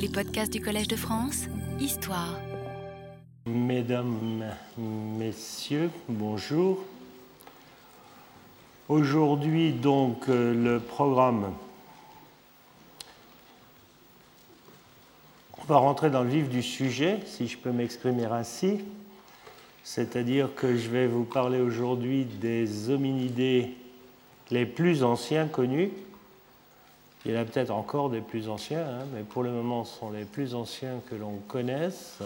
Les podcasts du Collège de France, Histoire. Mesdames, Messieurs, bonjour. Aujourd'hui, donc, euh, le programme. On va rentrer dans le vif du sujet, si je peux m'exprimer ainsi. C'est-à-dire que je vais vous parler aujourd'hui des hominidés les plus anciens connus. Il y en a peut-être encore des plus anciens, hein, mais pour le moment, ce sont les plus anciens que l'on connaisse.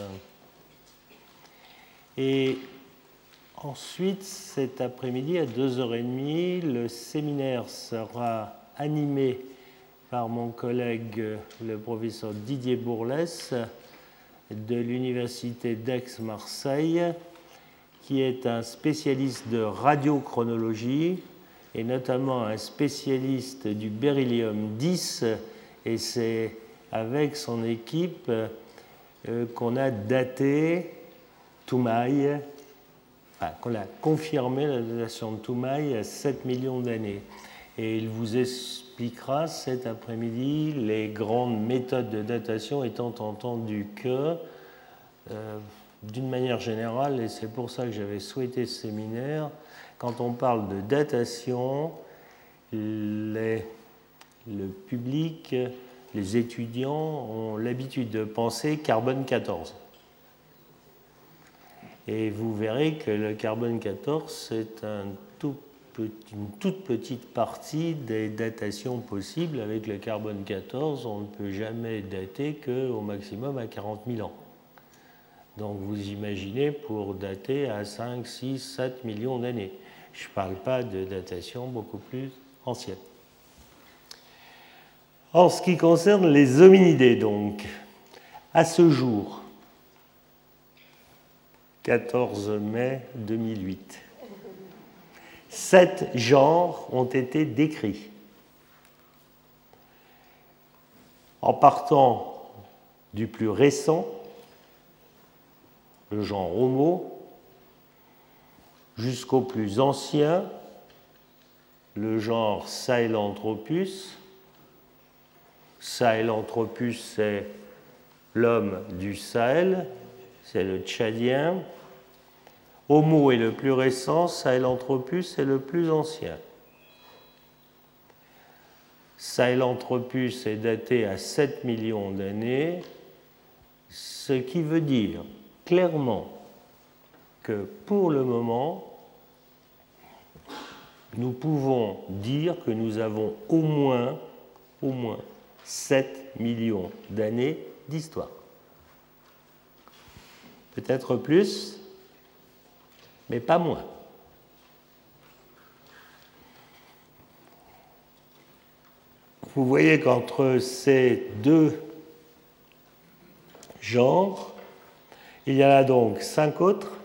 Et ensuite, cet après-midi, à 2h30, le séminaire sera animé par mon collègue, le professeur Didier Bourlès, de l'Université d'Aix-Marseille, qui est un spécialiste de radiochronologie et notamment un spécialiste du beryllium 10, et c'est avec son équipe euh, qu'on a daté Toumaï, qu'on a confirmé la datation de Toumaï à 7 millions d'années. Et il vous expliquera cet après-midi les grandes méthodes de datation, étant entendu que, euh, d'une manière générale, et c'est pour ça que j'avais souhaité ce séminaire, quand on parle de datation, le public, les étudiants ont l'habitude de penser carbone 14. Et vous verrez que le carbone 14, c'est une toute petite partie des datations possibles. Avec le carbone 14, on ne peut jamais dater qu'au maximum à 40 000 ans. Donc vous imaginez pour dater à 5, 6, 7 millions d'années. Je ne parle pas de datation beaucoup plus ancienne. En ce qui concerne les hominidés, donc, à ce jour, 14 mai 2008, sept genres ont été décrits. En partant du plus récent, le genre Homo, jusqu'au plus ancien, le genre Sahelanthropus. Sahelanthropus, c'est l'homme du Sahel, c'est le Tchadien. Homo est le plus récent, Sahelanthropus est le plus ancien. Sahelanthropus est daté à 7 millions d'années, ce qui veut dire clairement que pour le moment, nous pouvons dire que nous avons au moins, au moins 7 millions d'années d'histoire. Peut-être plus, mais pas moins. Vous voyez qu'entre ces deux genres, il y en a donc cinq autres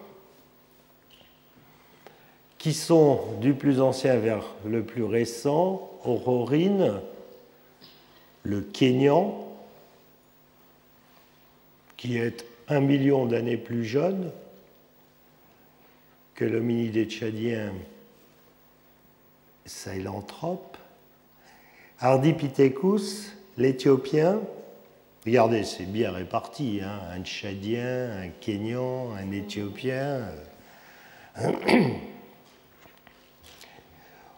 qui sont du plus ancien vers le plus récent, Aurorine, le Kenyan, qui est un million d'années plus jeune que l'hominidé tchadien Sahelanthrope, Ardipithecus, l'Éthiopien, regardez, c'est bien réparti, hein, un Tchadien, un Kenyan, un Éthiopien.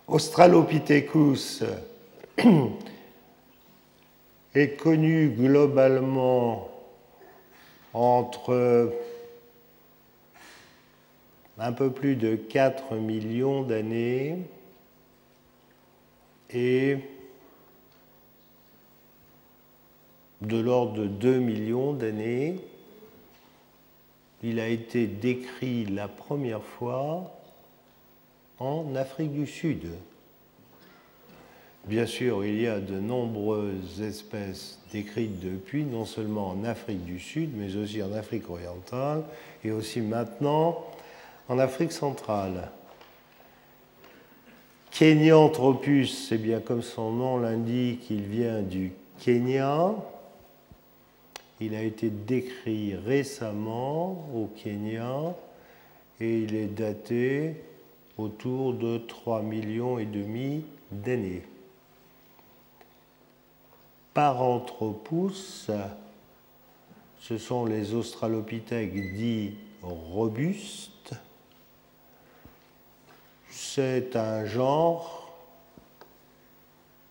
Australopithecus est connu globalement entre un peu plus de 4 millions d'années et de l'ordre de 2 millions d'années. Il a été décrit la première fois en Afrique du Sud. Bien sûr, il y a de nombreuses espèces décrites depuis, non seulement en Afrique du Sud, mais aussi en Afrique orientale et aussi maintenant en Afrique centrale. Kenyanthropus, c'est bien comme son nom l'indique, il vient du Kenya. Il a été décrit récemment au Kenya et il est daté autour de 3 millions et demi d'années. Paranthropus ce sont les australopithèques dits robustes. C'est un genre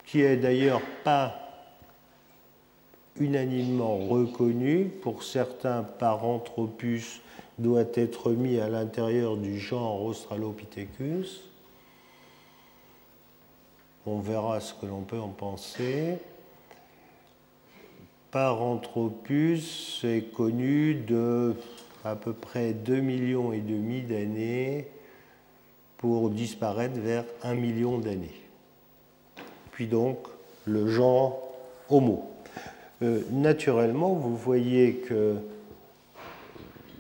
qui est d'ailleurs pas unanimement reconnu. Pour certains, Paranthropus doit être mis à l'intérieur du genre Australopithecus. On verra ce que l'on peut en penser. Paranthropus est connu de à peu près 2 millions et demi d'années pour disparaître vers 1 million d'années. Puis donc le genre Homo. Euh, naturellement, vous voyez que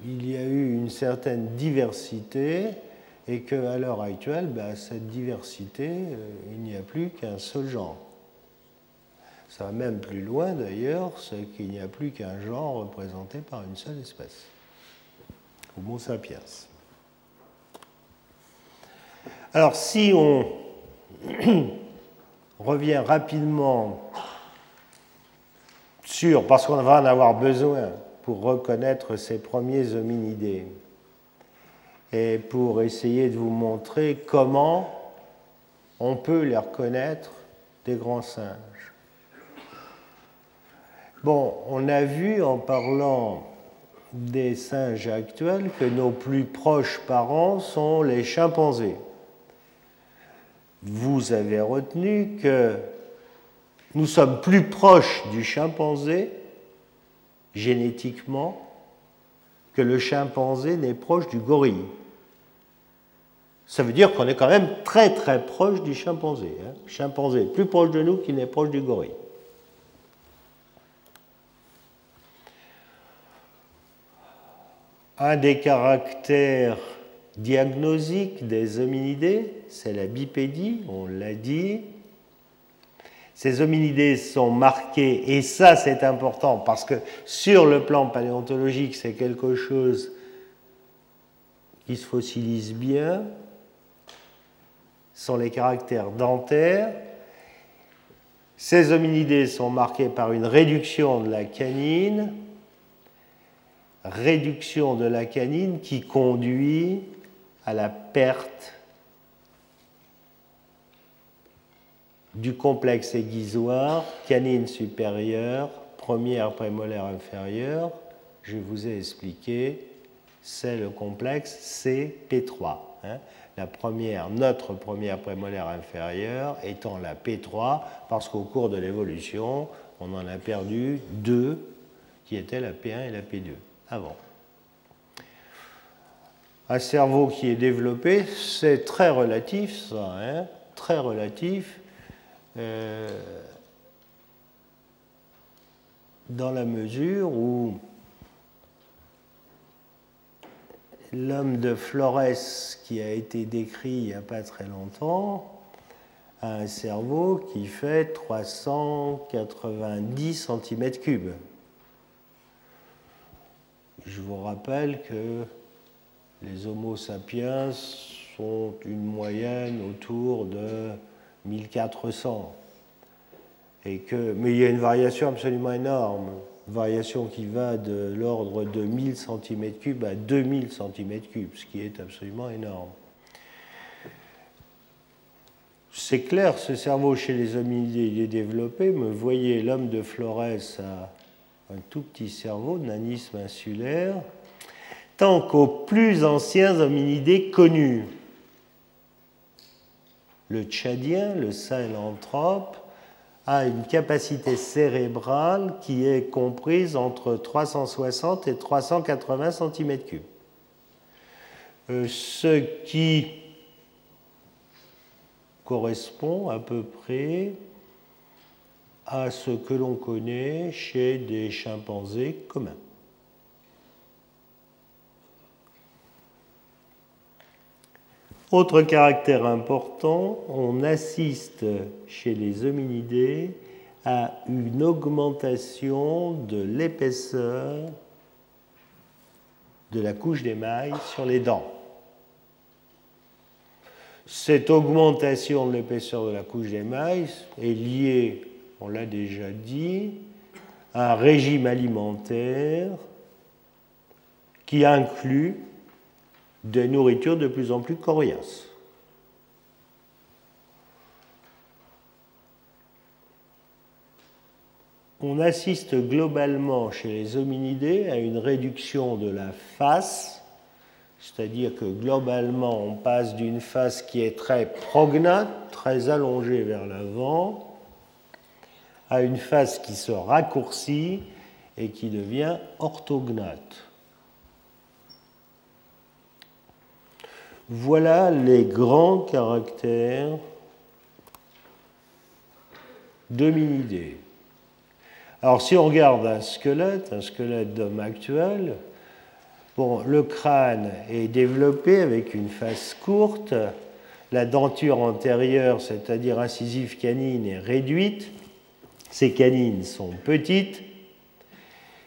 il y a eu une certaine diversité et qu'à l'heure actuelle, ben, cette diversité, euh, il n'y a plus qu'un seul genre. Ça va même plus loin d'ailleurs, c'est qu'il n'y a plus qu'un genre représenté par une seule espèce, Homo sapiens. Alors si on revient rapidement sur, parce qu'on va en avoir besoin pour reconnaître ces premiers hominidés, et pour essayer de vous montrer comment on peut les reconnaître des grands singes. Bon, on a vu en parlant des singes actuels que nos plus proches parents sont les chimpanzés. Vous avez retenu que nous sommes plus proches du chimpanzé génétiquement que le chimpanzé n'est proche du gorille. Ça veut dire qu'on est quand même très très proche du chimpanzé. Hein. Le chimpanzé est plus proche de nous qu'il n'est proche du gorille. Un des caractères diagnosiques des hominidés, c'est la bipédie, on l'a dit. Ces hominidés sont marqués, et ça c'est important parce que sur le plan paléontologique, c'est quelque chose qui se fossilise bien, sont les caractères dentaires. Ces hominidés sont marqués par une réduction de la canine, réduction de la canine qui conduit à la perte du complexe aiguisoire, canine supérieure, première prémolaire inférieure, je vous ai expliqué, c'est le complexe CP3. Hein. La première, notre première prémolaire inférieure étant la P3, parce qu'au cours de l'évolution, on en a perdu deux, qui étaient la P1 et la P2, avant. Un cerveau qui est développé, c'est très relatif, ça, hein, très relatif euh, dans la mesure où l'homme de Flores qui a été décrit il n'y a pas très longtemps a un cerveau qui fait 390 cm3. Je vous rappelle que les Homo sapiens sont une moyenne autour de 1400. Mais il y a une variation absolument énorme, variation qui va de l'ordre de 1000 cm3 à 2000 cm3, ce qui est absolument énorme. C'est clair, ce cerveau chez les hominidés, il est développé, mais voyez, l'homme de Flores a un tout petit cerveau, nanisme insulaire, tant qu'aux plus anciens hominidés connus le tchadien, le sahelanthrope, a une capacité cérébrale qui est comprise entre 360 et 380 cm3. Euh, ce qui correspond à peu près à ce que l'on connaît chez des chimpanzés communs. Autre caractère important, on assiste chez les hominidés à une augmentation de l'épaisseur de la couche d'émail sur les dents. Cette augmentation de l'épaisseur de la couche d'émail est liée, on l'a déjà dit, un régime alimentaire qui inclut des nourritures de plus en plus coriaces. On assiste globalement chez les hominidés à une réduction de la face, c'est-à-dire que globalement on passe d'une face qui est très prognate, très allongée vers l'avant, à une face qui se raccourcit et qui devient orthognate. Voilà les grands caractères d'hominidés. Alors si on regarde un squelette, un squelette d'homme actuel, le crâne est développé avec une face courte, la denture antérieure, c'est-à-dire incisive canine, est réduite, ces canines sont petites,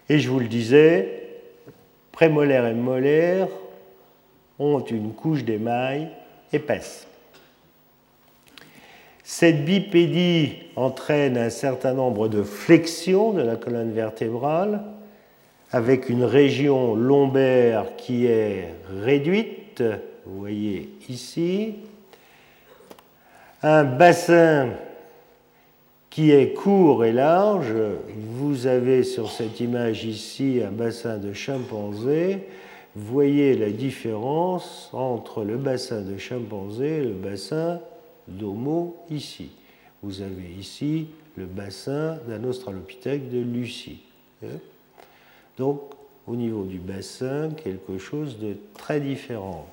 et je vous le disais, prémolaire et molaire ont une couche d'émail épaisse. Cette bipédie entraîne un certain nombre de flexions de la colonne vertébrale, avec une région lombaire qui est réduite, vous voyez ici, un bassin qui est court et large. Vous avez sur cette image ici un bassin de chimpanzé. Voyez la différence entre le bassin de chimpanzé et le bassin d'Homo ici. Vous avez ici le bassin d'un australopithèque de Lucie. Donc, au niveau du bassin, quelque chose de très différent.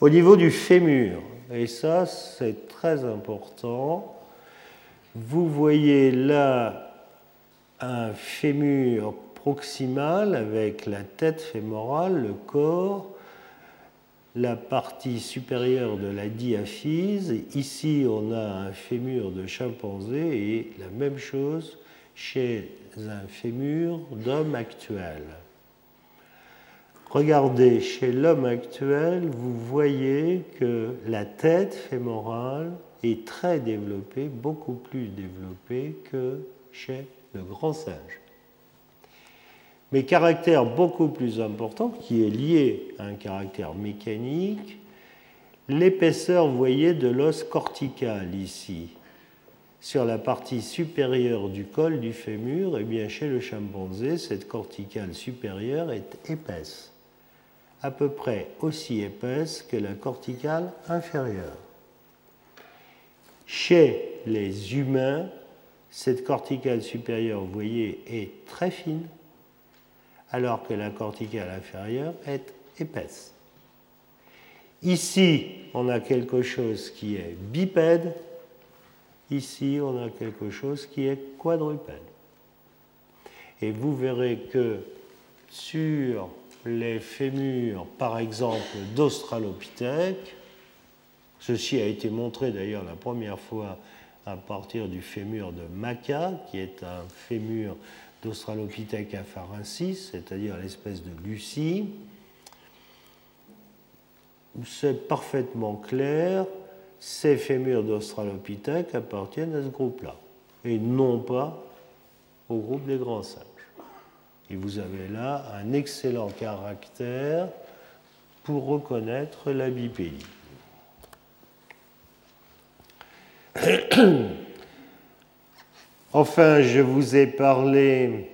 Au niveau du fémur, et ça c'est très important, vous voyez là un fémur proximal avec la tête fémorale, le corps, la partie supérieure de la diaphyse. Ici, on a un fémur de chimpanzé et la même chose chez un fémur d'homme actuel. Regardez, chez l'homme actuel, vous voyez que la tête fémorale est très développée, beaucoup plus développée que chez le grand singe. Mais caractère beaucoup plus important, qui est lié à un caractère mécanique, l'épaisseur, vous voyez, de l'os cortical ici, sur la partie supérieure du col du fémur, et eh bien chez le chimpanzé, cette corticale supérieure est épaisse, à peu près aussi épaisse que la corticale inférieure. Chez les humains, cette corticale supérieure, vous voyez, est très fine, alors que la corticale inférieure est épaisse. Ici, on a quelque chose qui est bipède, ici, on a quelque chose qui est quadrupède. Et vous verrez que sur les fémurs, par exemple, d'Australopithèque, ceci a été montré d'ailleurs la première fois à partir du fémur de Maca, qui est un fémur d'Australopithèque afarensis, c'est-à-dire l'espèce de Lucie, c'est parfaitement clair, ces fémurs d'Australopithèque appartiennent à ce groupe-là, et non pas au groupe des grands singes. Et vous avez là un excellent caractère pour reconnaître la bipédie. Enfin, je vous ai parlé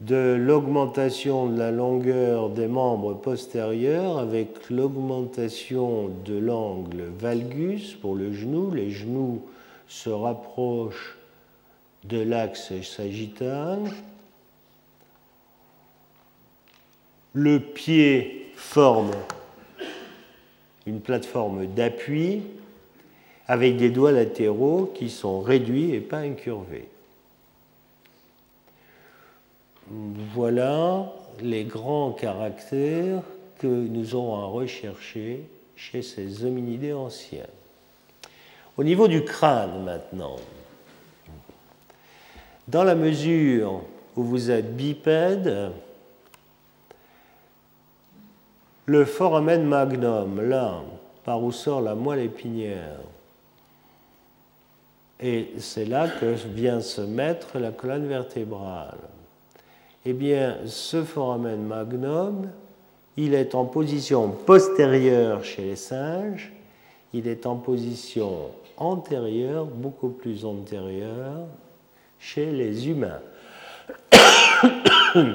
de l'augmentation de la longueur des membres postérieurs avec l'augmentation de l'angle valgus pour le genou. Les genoux se rapprochent de l'axe sagittal. Le pied forme une plateforme d'appui avec des doigts latéraux qui sont réduits et pas incurvés. Voilà les grands caractères que nous aurons à rechercher chez ces hominidés anciens. Au niveau du crâne maintenant, dans la mesure où vous êtes bipède, le foramen magnum, là, par où sort la moelle épinière, Et c'est là que vient se mettre la colonne vertébrale. Eh bien, ce foramen magnum, il est en position postérieure chez les singes, il est en position antérieure, beaucoup plus antérieure, chez les humains.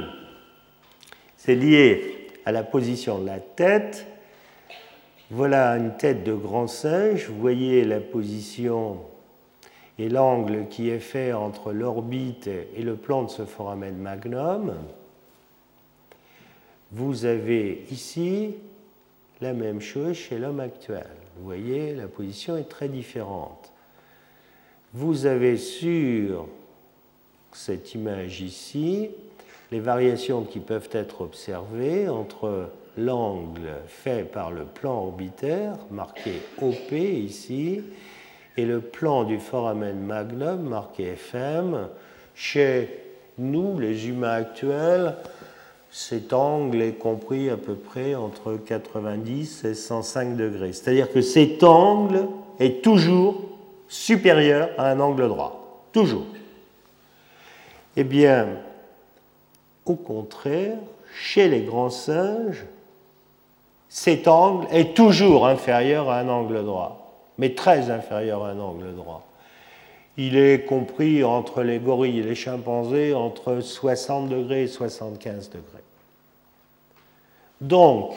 C'est lié à la position de la tête. Voilà une tête de grand singe. Vous voyez la position et l'angle qui est fait entre l'orbite et le plan de ce foramen magnum. Vous avez ici la même chose chez l'homme actuel. Vous voyez, la position est très différente. Vous avez sur cette image ici les variations qui peuvent être observées entre l'angle fait par le plan orbitaire, marqué OP ici, et le plan du foramen magnum, marqué FM. Chez nous, les humains actuels, cet angle est compris à peu près entre 90 et 105 degrés. C'est-à-dire que cet angle est toujours supérieur à un angle droit. Toujours. Eh bien, au contraire, chez les grands singes, cet angle est toujours inférieur à un angle droit, mais très inférieur à un angle droit. Il est compris entre les gorilles et les chimpanzés entre 60 degrés et 75 degrés. Donc,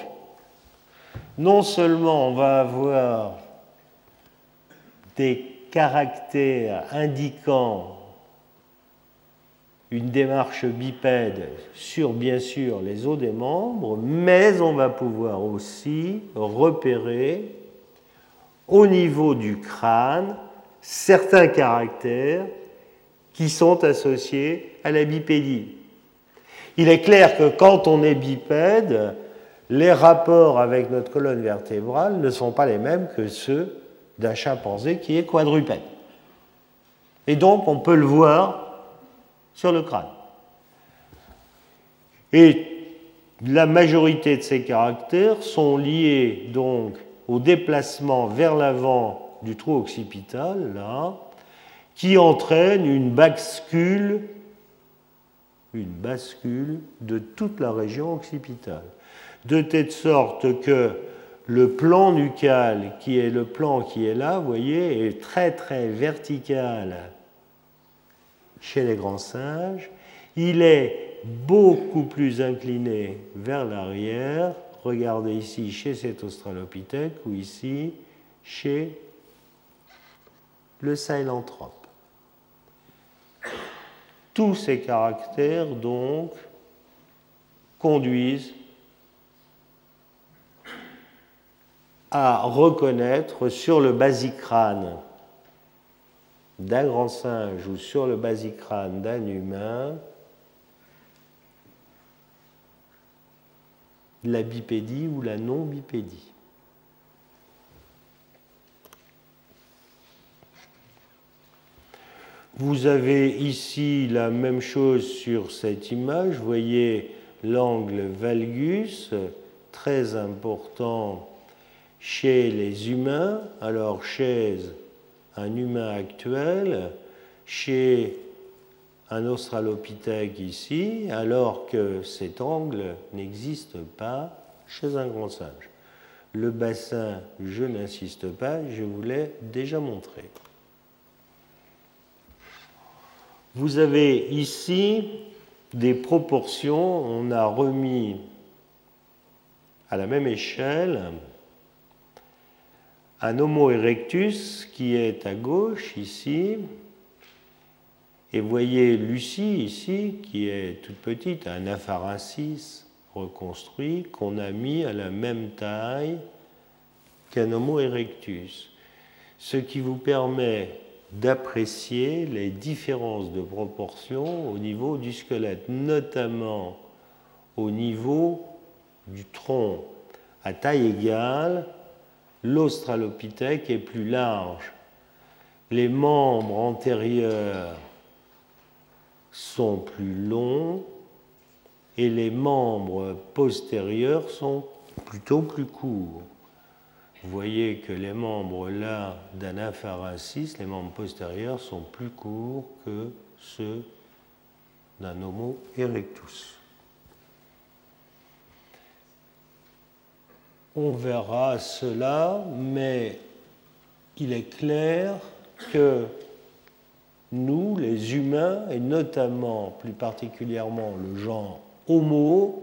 non seulement on va avoir des caractères indiquant une démarche bipède sur bien sûr les os des membres, mais on va pouvoir aussi repérer au niveau du crâne certains caractères qui sont associés à la bipédie. Il est clair que quand on est bipède, les rapports avec notre colonne vertébrale ne sont pas les mêmes que ceux d'un chimpanzé qui est quadrupède. Et donc on peut le voir sur le crâne. Et la majorité de ces caractères sont liés donc au déplacement vers l'avant du trou occipital, là, qui entraîne une bascule, une bascule de toute la région occipitale de telle sorte que le plan nucal, qui est le plan qui est là, vous voyez, est très très vertical chez les grands singes. Il est beaucoup plus incliné vers l'arrière. Regardez ici chez cet australopithèque ou ici chez le sahelanthrope. Tous ces caractères, donc, conduisent à reconnaître sur le basicrâne d'un grand singe ou sur le basicrâne d'un humain la bipédie ou la non-bipédie. Vous avez ici la même chose sur cette image. Vous voyez l'angle valgus, très important chez les humains, alors chez un humain actuel, chez un australopithèque ici, alors que cet angle n'existe pas chez un grand singe. Le bassin, je n'insiste pas, je vous l'ai déjà montré. Vous avez ici des proportions, on a remis à la même échelle un Homo erectus qui est à gauche ici. Et voyez Lucie ici, qui est toute petite, un apharensis reconstruit qu'on a mis à la même taille qu'un Homo erectus. Ce qui vous permet d'apprécier les différences de proportion au niveau du squelette, notamment au niveau du tronc. À taille égale, l'australopithèque est plus large. Les membres antérieurs sont plus longs et les membres postérieurs sont plutôt plus courts. vous voyez que les membres là d'Anapharensis, les membres postérieurs, sont plus courts que ceux d'un Homo erectus. On verra cela, mais il est clair que nous, les humains, et notamment plus particulièrement le genre Homo,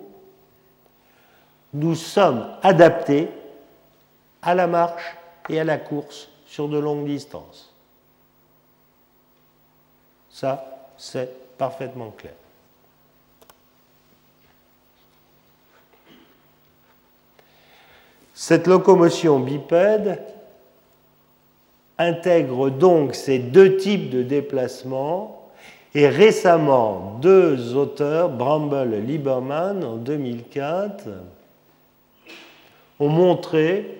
nous sommes adaptés à la marche et à la course sur de longues distances. Ça, c'est parfaitement clair. Cette locomotion bipède intègre donc ces deux types de déplacements et récemment, deux auteurs, Bramble et Lieberman, en 2004, ont montré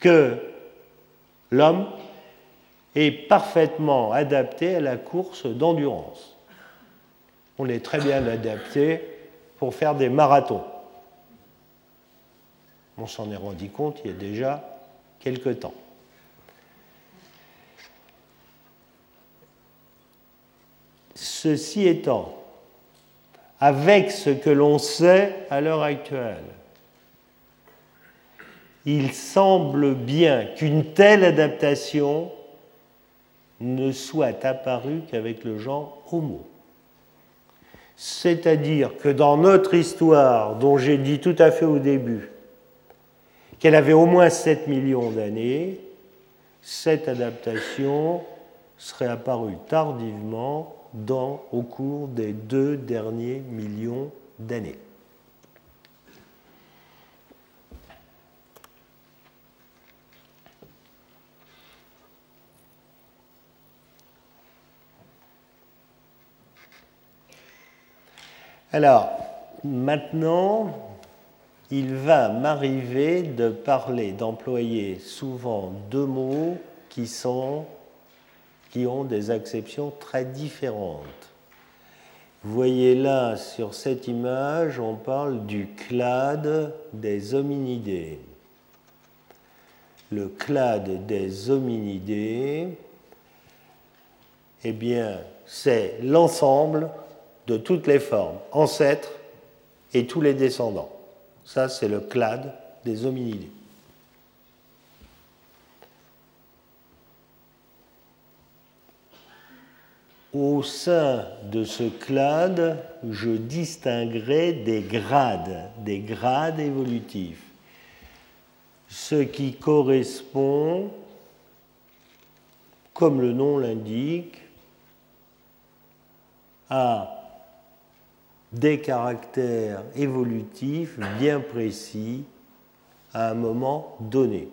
que l'homme est parfaitement adapté à la course d'endurance. On est très bien adapté pour faire des marathons. On s'en est rendu compte il y a déjà quelque temps. Ceci étant, avec ce que l'on sait à l'heure actuelle, il semble bien qu'une telle adaptation ne soit apparue qu'avec le genre Homo. C'est-à-dire que dans notre histoire, dont j'ai dit tout à fait au début qu'elle avait au moins 7 millions d'années, cette adaptation serait apparue tardivement dans, au cours des deux derniers millions d'années. Alors, maintenant, il va m'arriver de parler, d'employer souvent deux mots qui, sont, qui ont des acceptions très différentes. Vous voyez là, sur cette image, on parle du clade des hominidés. Le clade des hominidés, eh bien, c'est l'ensemble de toutes les formes, ancêtres et tous les descendants. Ça, c'est le clade des hominidés. Au sein de ce clade, je distinguerai des grades, des grades évolutifs, ce qui correspond, comme le nom l'indique, à des caractères évolutifs bien précis à un moment donné.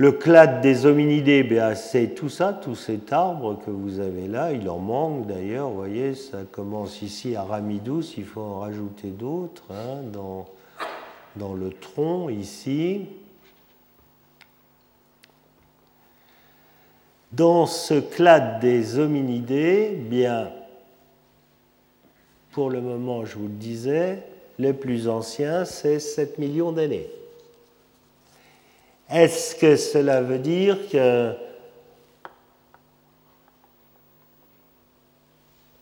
Le clade des hominidés, ben, c'est tout ça, tout cet arbre que vous avez là. Il en manque d'ailleurs, vous voyez, ça commence ici à Ramidous, il faut en rajouter d'autres hein, dans, dans le tronc ici. Dans ce clade des hominidés, bien, pour le moment, je vous le disais, le plus ancien, c'est 7 millions d'années. Est-ce que cela veut dire que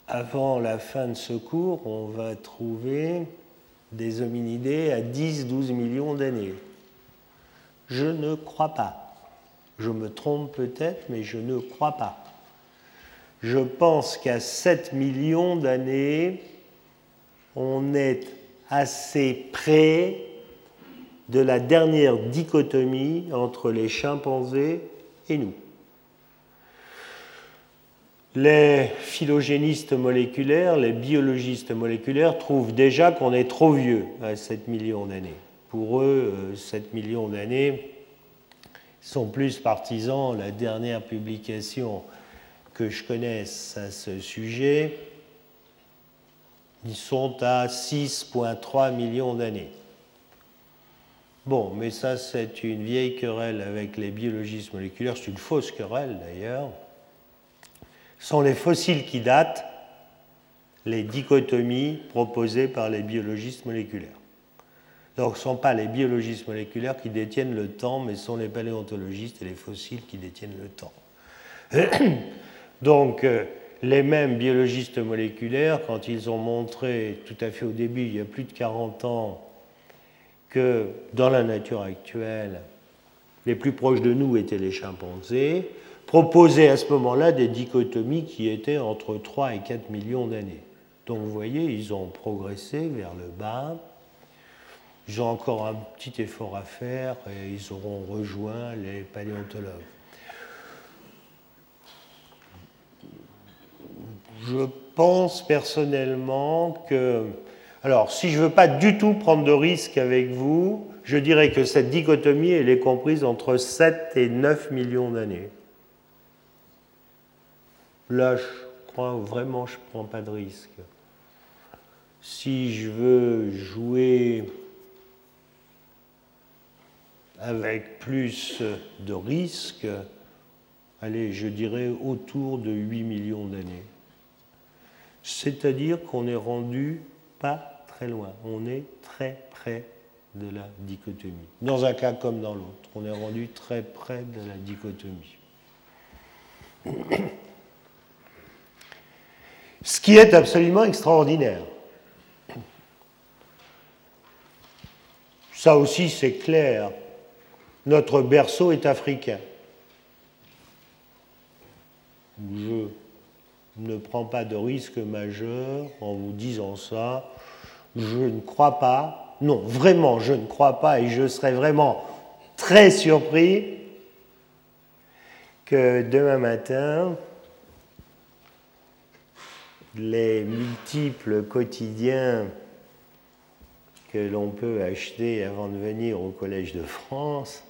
avant la fin de ce cours, on va trouver des hominidés à 10-12 millions d'années? Je ne crois pas. Je me trompe peut-être, mais je ne crois pas. Je pense qu'à 7 millions d'années, on est assez près de la dernière dichotomie entre les chimpanzés et nous. Les phylogénistes moléculaires, les biologistes moléculaires trouvent déjà qu'on est trop vieux à 7 millions d'années. Pour eux, 7 euh, millions d'années, sont plus partisans. La dernière publication que je connaisse à ce sujet, ils sont à 6,3 millions d'années. Bon, mais ça c'est une vieille querelle avec les biologistes moléculaires, c'est une fausse querelle d'ailleurs. Ce sont les fossiles qui datent les dichotomies proposées par les biologistes moléculaires. Donc ce ne sont pas les biologistes moléculaires qui détiennent le temps, mais ce sont les paléontologistes et les fossiles qui détiennent le temps. Donc euh, les mêmes biologistes moléculaires, quand ils ont montré tout à fait au début, il y a plus de 40 ans, que dans la nature actuelle, les plus proches de nous étaient les chimpanzés, proposaient à ce moment-là des dichotomies qui étaient entre 3 et 4 millions d'années. Donc vous voyez, ils ont progressé vers le bas. Ils ont encore un petit effort à faire et ils auront rejoint les paléontologues. Je pense personnellement que... Alors, si je ne veux pas du tout prendre de risques avec vous, je dirais que cette dichotomie, elle est comprise entre 7 et 9 millions d'années. Là, je crois vraiment, je ne prends pas de risque. Si je veux jouer avec plus de risques, allez, je dirais autour de 8 millions d'années. C'est-à-dire qu'on est rendu pas loin, on est très près de la dichotomie. Dans un cas comme dans l'autre, on est rendu très près de la dichotomie. Ce qui est absolument extraordinaire. Ça aussi, c'est clair. Notre berceau est africain. Je ne prends pas de risque majeur en vous disant ça. Je ne crois pas, non, vraiment, je ne crois pas et je serais vraiment très surpris que demain matin, les multiples quotidiens que l'on peut acheter avant de venir au Collège de France,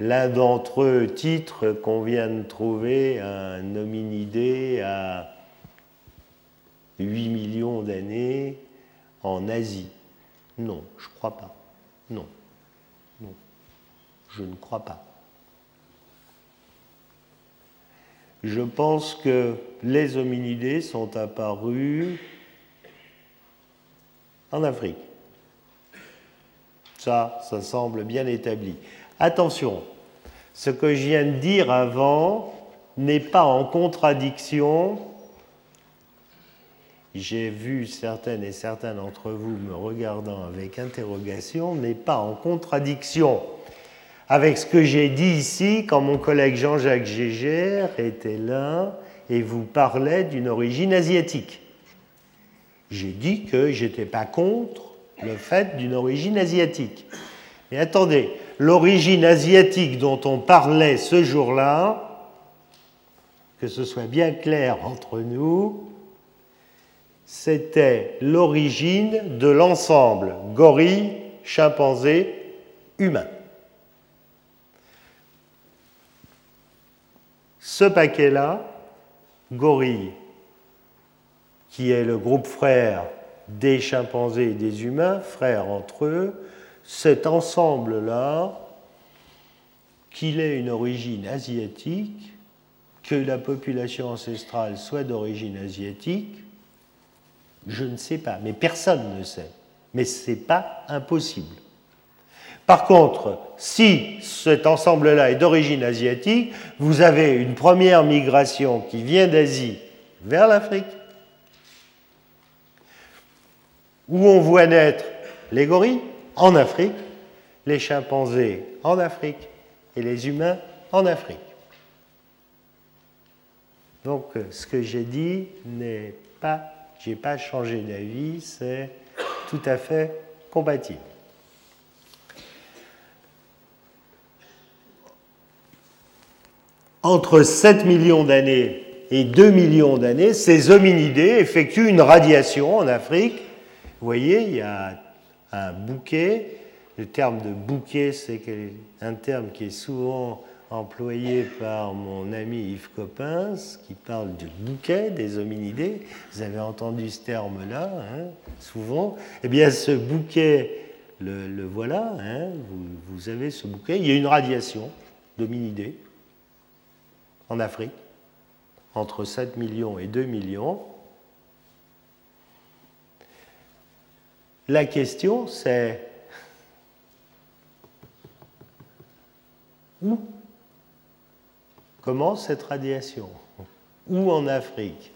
l'un d'entre eux titre qu'on vient de trouver un hominidé à 8 millions d'années en Asie. Non, je ne crois pas. Non. Non. Je ne crois pas. Je pense que les hominidés sont apparus en Afrique. Ça, ça semble bien établi. Attention, ce que je viens de dire avant n'est pas en contradiction. J'ai vu certaines et certains d'entre vous me regardant avec interrogation, n'est pas en contradiction avec ce que j'ai dit ici quand mon collègue Jean-Jacques Gégère était là et vous parlait d'une origine asiatique. J'ai dit que j'étais pas contre le fait d'une origine asiatique. Mais attendez, l'origine asiatique dont on parlait ce jour-là, que ce soit bien clair entre nous, c'était l'origine de l'ensemble gorille, chimpanzé, humain. Ce paquet-là, gorille, qui est le groupe frère des chimpanzés et des humains, frères entre eux, cet ensemble-là, qu'il ait une origine asiatique, que la population ancestrale soit d'origine asiatique, je ne sais pas, mais personne ne sait. Mais ce n'est pas impossible. Par contre, si cet ensemble-là est d'origine asiatique, vous avez une première migration qui vient d'Asie vers l'Afrique, où on voit naître les gorilles en Afrique, les chimpanzés en Afrique et les humains en Afrique. Donc ce que j'ai dit n'est pas, j'ai pas changé d'avis, c'est tout à fait compatible. Entre 7 millions d'années et 2 millions d'années, ces hominidés effectuent une radiation en Afrique. Vous voyez, il y a un bouquet. Le terme de bouquet, c'est un terme qui est souvent employé par mon ami Yves Coppens, qui parle du bouquet des hominidés. Vous avez entendu ce terme-là, hein, souvent. Eh bien, ce bouquet, le, voilà, hein, vous, vous, avez ce bouquet. Il y a une radiation d'hominidés en Afrique, entre 7 millions et 2 millions. La question, c'est où commence cette radiation? Où en Afrique?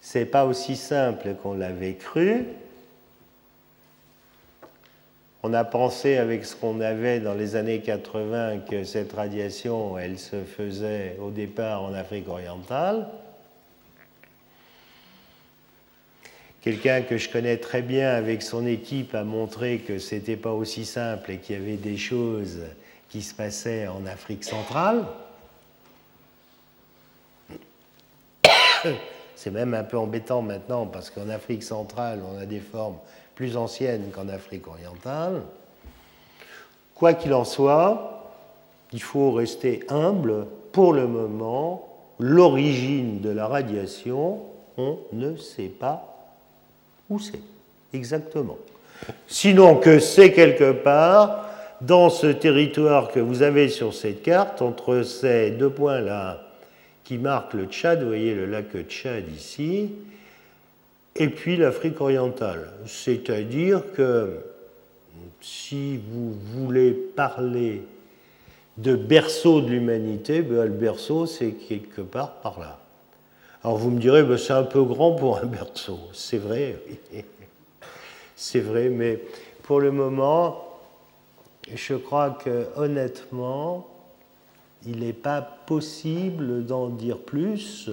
C'est pas aussi simple qu'on l'avait cru. On a pensé avec ce qu'on avait dans les années 80 que cette radiation, elle se faisait au départ en Afrique orientale. Quelqu'un que je connais très bien avec son équipe a montré que ce n'était pas aussi simple et qu'il y avait des choses qui se passaient en Afrique centrale. C'est même un peu embêtant maintenant parce qu'en Afrique centrale, on a des formes plus anciennes qu'en Afrique orientale. Quoi qu'il en soit, il faut rester humble. Pour le moment, l'origine de la radiation, on ne sait pas où c'est exactement. Sinon que c'est quelque part dans ce territoire que vous avez sur cette carte, entre ces deux points-là qui marquent le Tchad, vous voyez le lac Tchad ici, et puis l'Afrique orientale. C'est-à-dire que si vous voulez parler de berceau de l'humanité, ben, le berceau, c'est quelque part par là. Alors vous me direz, ben, c'est un peu grand pour un berceau. C'est vrai, c'est vrai, mais pour le moment, je crois que honnêtement, il n'est pas possible d'en dire plus.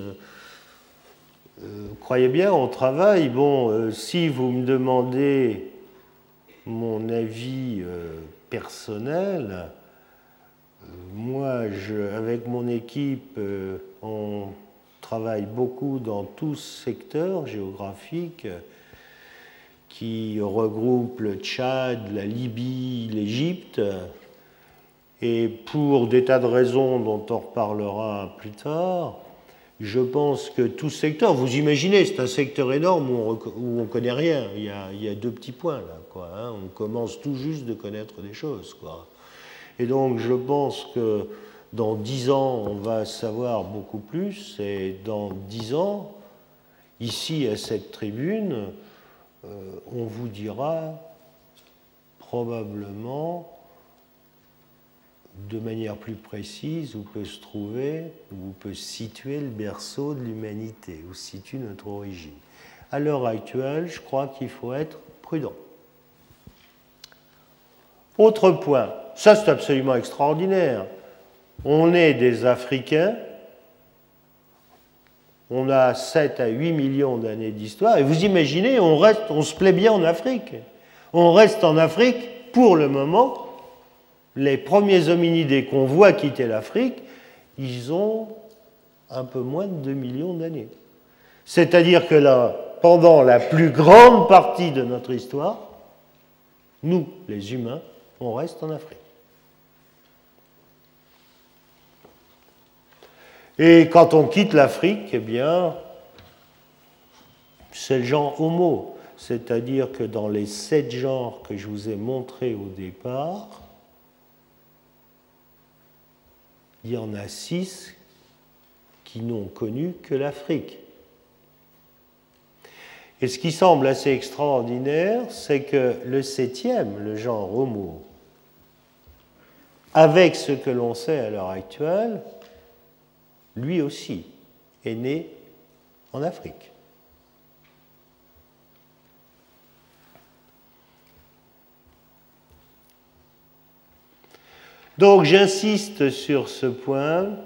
Euh, croyez bien, on travaille. Bon, euh, si vous me demandez mon avis euh, personnel, moi, avec mon équipe, on travaille beaucoup dans tous secteurs géographiques qui regroupe le Tchad, la Libye, l'Égypte. Et pour des tas de raisons dont on reparlera plus tard, je pense que tout secteur, vous imaginez, c'est un secteur énorme où on ne connaît rien. Il y, a, deux petits points là. Quoi, hein. On commence tout juste de connaître des choses. Quoi. Et donc je pense que dans dix ans, on va savoir beaucoup plus. Et dans dix ans, ici à cette tribune, on vous dira probablement de manière plus précise où peut se trouver, où peut se situer le berceau de l'humanité, où se situe notre origine. À l'heure actuelle, je crois qu'il faut être prudent. Autre point, ça c'est absolument extraordinaire. On est des Africains, on a 7 à 8 millions d'années d'histoire, et vous imaginez, on, se plaît bien en Afrique. On reste en Afrique pour le moment, les premiers hominidés qu'on voit quitter l'Afrique, ils ont un peu moins de 2 millions d'années. C'est-à-dire que là, pendant la plus grande partie de notre histoire, nous, les humains, on reste en Afrique. Et quand on quitte l'Afrique, eh bien, c'est le genre Homo. C'est-à-dire que dans les sept genres que je vous ai montrés au départ, il y en a six qui n'ont connu que l'Afrique. Et ce qui semble assez extraordinaire, c'est que le septième, le genre Homo, avec ce que l'on sait à l'heure actuelle, lui aussi est né en Afrique. Donc j'insiste sur ce point.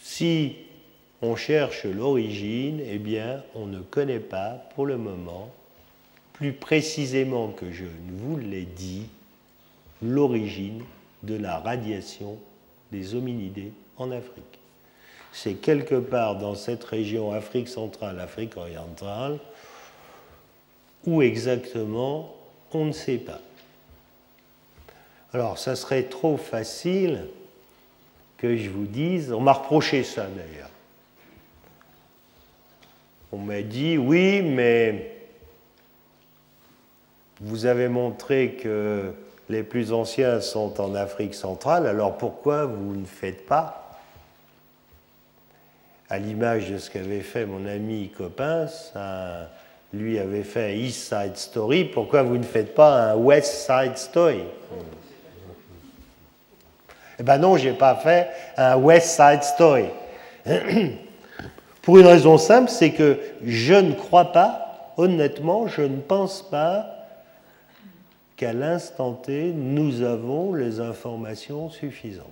Si on cherche l'origine, eh bien, on ne connaît pas pour le moment, plus précisément que je vous l'ai dit, l'origine de la radiation des hominidés en Afrique. C'est quelque part dans cette région Afrique centrale, Afrique orientale, où exactement, on ne sait pas. Alors, ça serait trop facile que je vous dise, on m'a reproché ça d'ailleurs. On m'a dit, oui, mais vous avez montré que les plus anciens sont en Afrique centrale, alors pourquoi vous ne faites pas, à l'image de ce qu'avait fait mon ami Coppens, un lui avait fait East Side Story, pourquoi vous ne faites pas un West Side Story? Eh bien non, je n'ai pas fait un West Side Story. Pour une raison simple, c'est que je ne crois pas, honnêtement, je ne pense pas qu'à l'instant T, nous avons les informations suffisantes.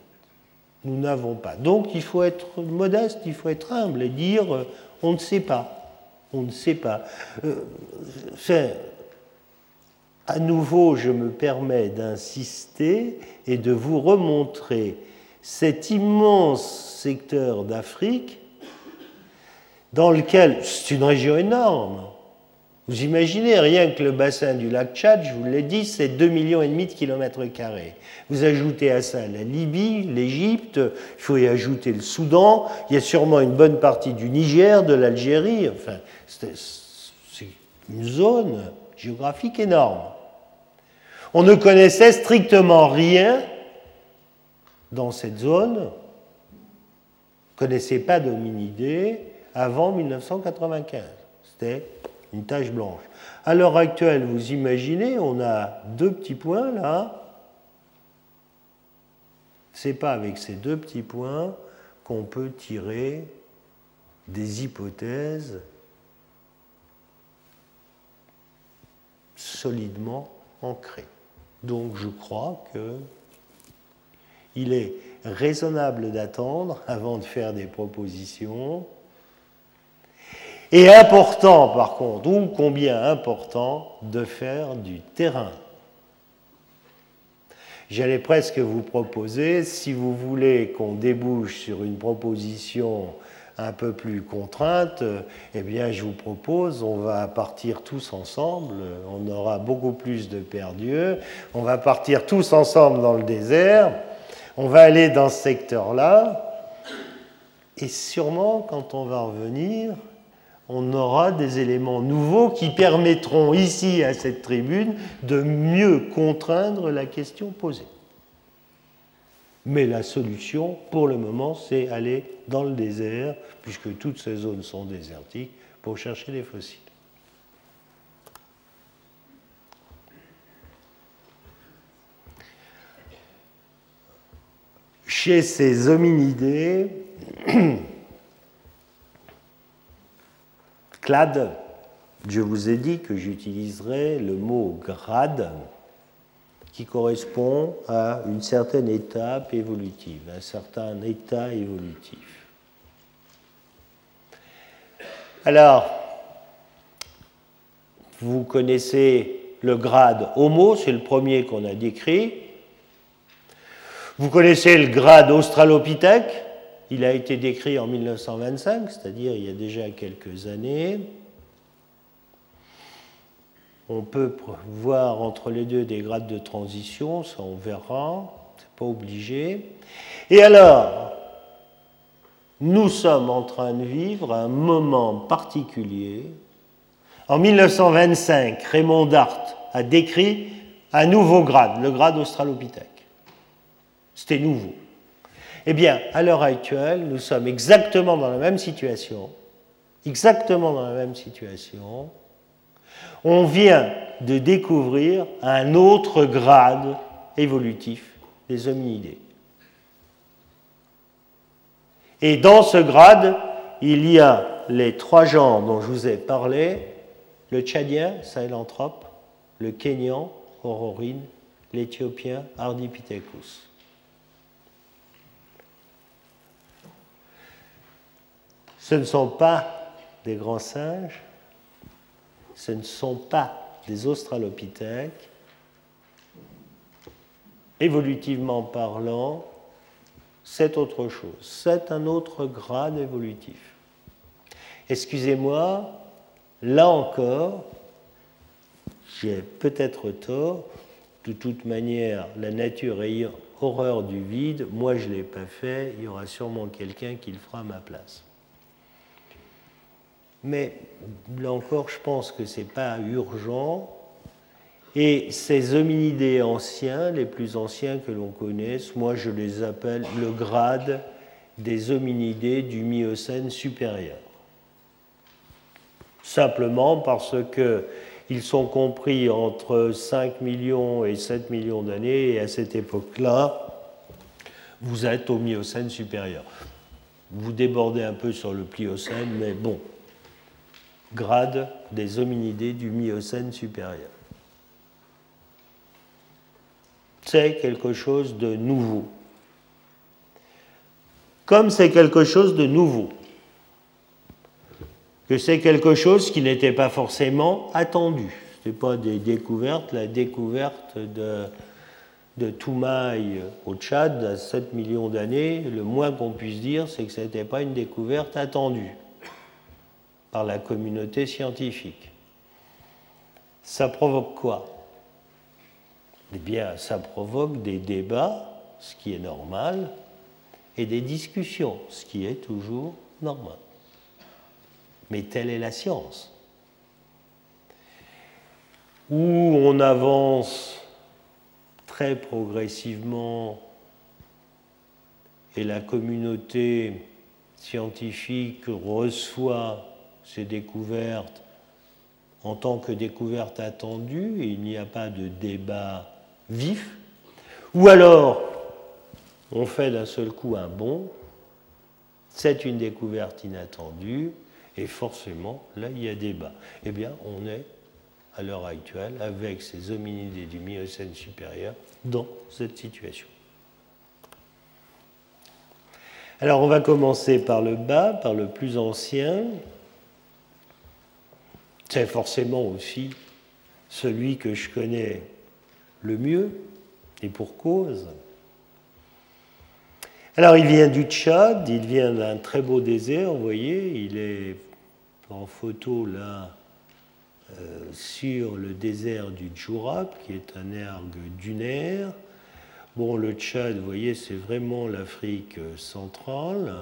Nous n'avons pas. Donc il faut être modeste, il faut être humble et dire euh, on ne sait pas. On ne sait pas. Euh, à nouveau, je me permets d'insister et de vous remontrer cet immense secteur d'Afrique dans lequel c'est une région énorme, vous imaginez rien que le bassin du lac Tchad, je vous l'ai dit, c'est 2,5 millions de kilomètres carrés. Vous ajoutez à ça la Libye, l'Égypte, il faut y ajouter le Soudan, il y a sûrement une bonne partie du Niger, de l'Algérie, enfin, c'est une zone géographique énorme. On ne connaissait strictement rien dans cette zone, on ne connaissait pas d'hominidés avant 1995. C'était une tache blanche. À l'heure actuelle, vous imaginez, on a deux petits points là. C'est pas avec ces deux petits points qu'on peut tirer des hypothèses solidement ancrées. Donc je crois que il est raisonnable d'attendre avant de faire des propositions et important, par contre, ou combien important, de faire du terrain. J'allais presque vous proposer, si vous voulez qu'on débouche sur une proposition un peu plus contrainte, eh bien, je vous propose, on va partir tous ensemble, on aura beaucoup plus de perdus, on va partir tous ensemble dans le désert, on va aller dans ce secteur-là, et sûrement, quand on va revenir, on aura des éléments nouveaux qui permettront ici, à cette tribune, de mieux contraindre la question posée. Mais la solution, pour le moment, c'est aller dans le désert, puisque toutes ces zones sont désertiques, pour chercher les fossiles. Chez ces hominidés, Clade, je vous ai dit que j'utiliserai le mot grade qui correspond à une certaine étape évolutive, un certain état évolutif. Alors, vous connaissez le grade Homo, c'est le premier qu'on a décrit. Vous connaissez le grade Australopithèque, il a été décrit en 1925, c'est-à-dire il y a déjà quelques années. On peut voir entre les deux des grades de transition, ça on verra, c'est pas obligé. Et alors, nous sommes en train de vivre un moment particulier. En 1925, Raymond Dart a décrit un nouveau grade, le grade australopithèque. C'était nouveau. Eh bien, à l'heure actuelle, nous sommes exactement dans la même situation, exactement dans la même situation. On vient de découvrir un autre grade évolutif des hominidés. Et dans ce grade, il y a les trois genres dont je vous ai parlé, le tchadien, Sahelanthrope, le kényan, Aurorine, l'éthiopien, Ardipithecus. Ce ne sont pas des grands singes, ce ne sont pas des australopithèques. Évolutivement parlant, c'est autre chose, c'est un autre grade évolutif. Excusez-moi, là encore, j'ai peut-être tort, de toute manière, la nature ayant horreur du vide, moi je ne l'ai pas fait, il y aura sûrement quelqu'un qui le fera à ma place. Mais là encore, je pense que ce n'est pas urgent. Et ces hominidés anciens, les plus anciens que l'on connaisse, moi je les appelle le grade des hominidés du Miocène supérieur. simplement parce qu'ils sont compris entre 5 millions et 7 millions d'années, et à cette époque-là, vous êtes au Miocène supérieur. Vous débordez un peu sur le Pliocène, mais bon, grade des hominidés du Miocène supérieur. C'est quelque chose de nouveau. Comme c'est quelque chose de nouveau, que c'est quelque chose qui n'était pas forcément attendu. Ce n'est pas des découvertes, la découverte de, de Toumaï au Tchad à 7 millions d'années, le moins qu'on puisse dire, c'est que ce n'était pas une découverte attendue la communauté scientifique. Ça provoque quoi? Eh bien, ça provoque des débats, ce qui est normal, et des discussions, ce qui est toujours normal. Mais telle est la science. Où on avance très progressivement et la communauté scientifique reçoit ces découvertes en tant que découverte attendue il n'y a pas de débat vif, ou alors on fait d'un seul coup un bond, c'est une découverte inattendue, et forcément, là, il y a débat. Eh bien, on est, à l'heure actuelle, avec ces hominidés du Miocène supérieur, dans cette situation. Alors, on va commencer par le bas, par le plus ancien. C'est forcément aussi celui que je connais le mieux, et pour cause. Alors il vient du Tchad, il vient d'un très beau désert, vous voyez, il est en photo là euh, sur le désert du Djourap, qui est un ergue dunaire. Bon, le Tchad, vous voyez, c'est vraiment l'Afrique centrale.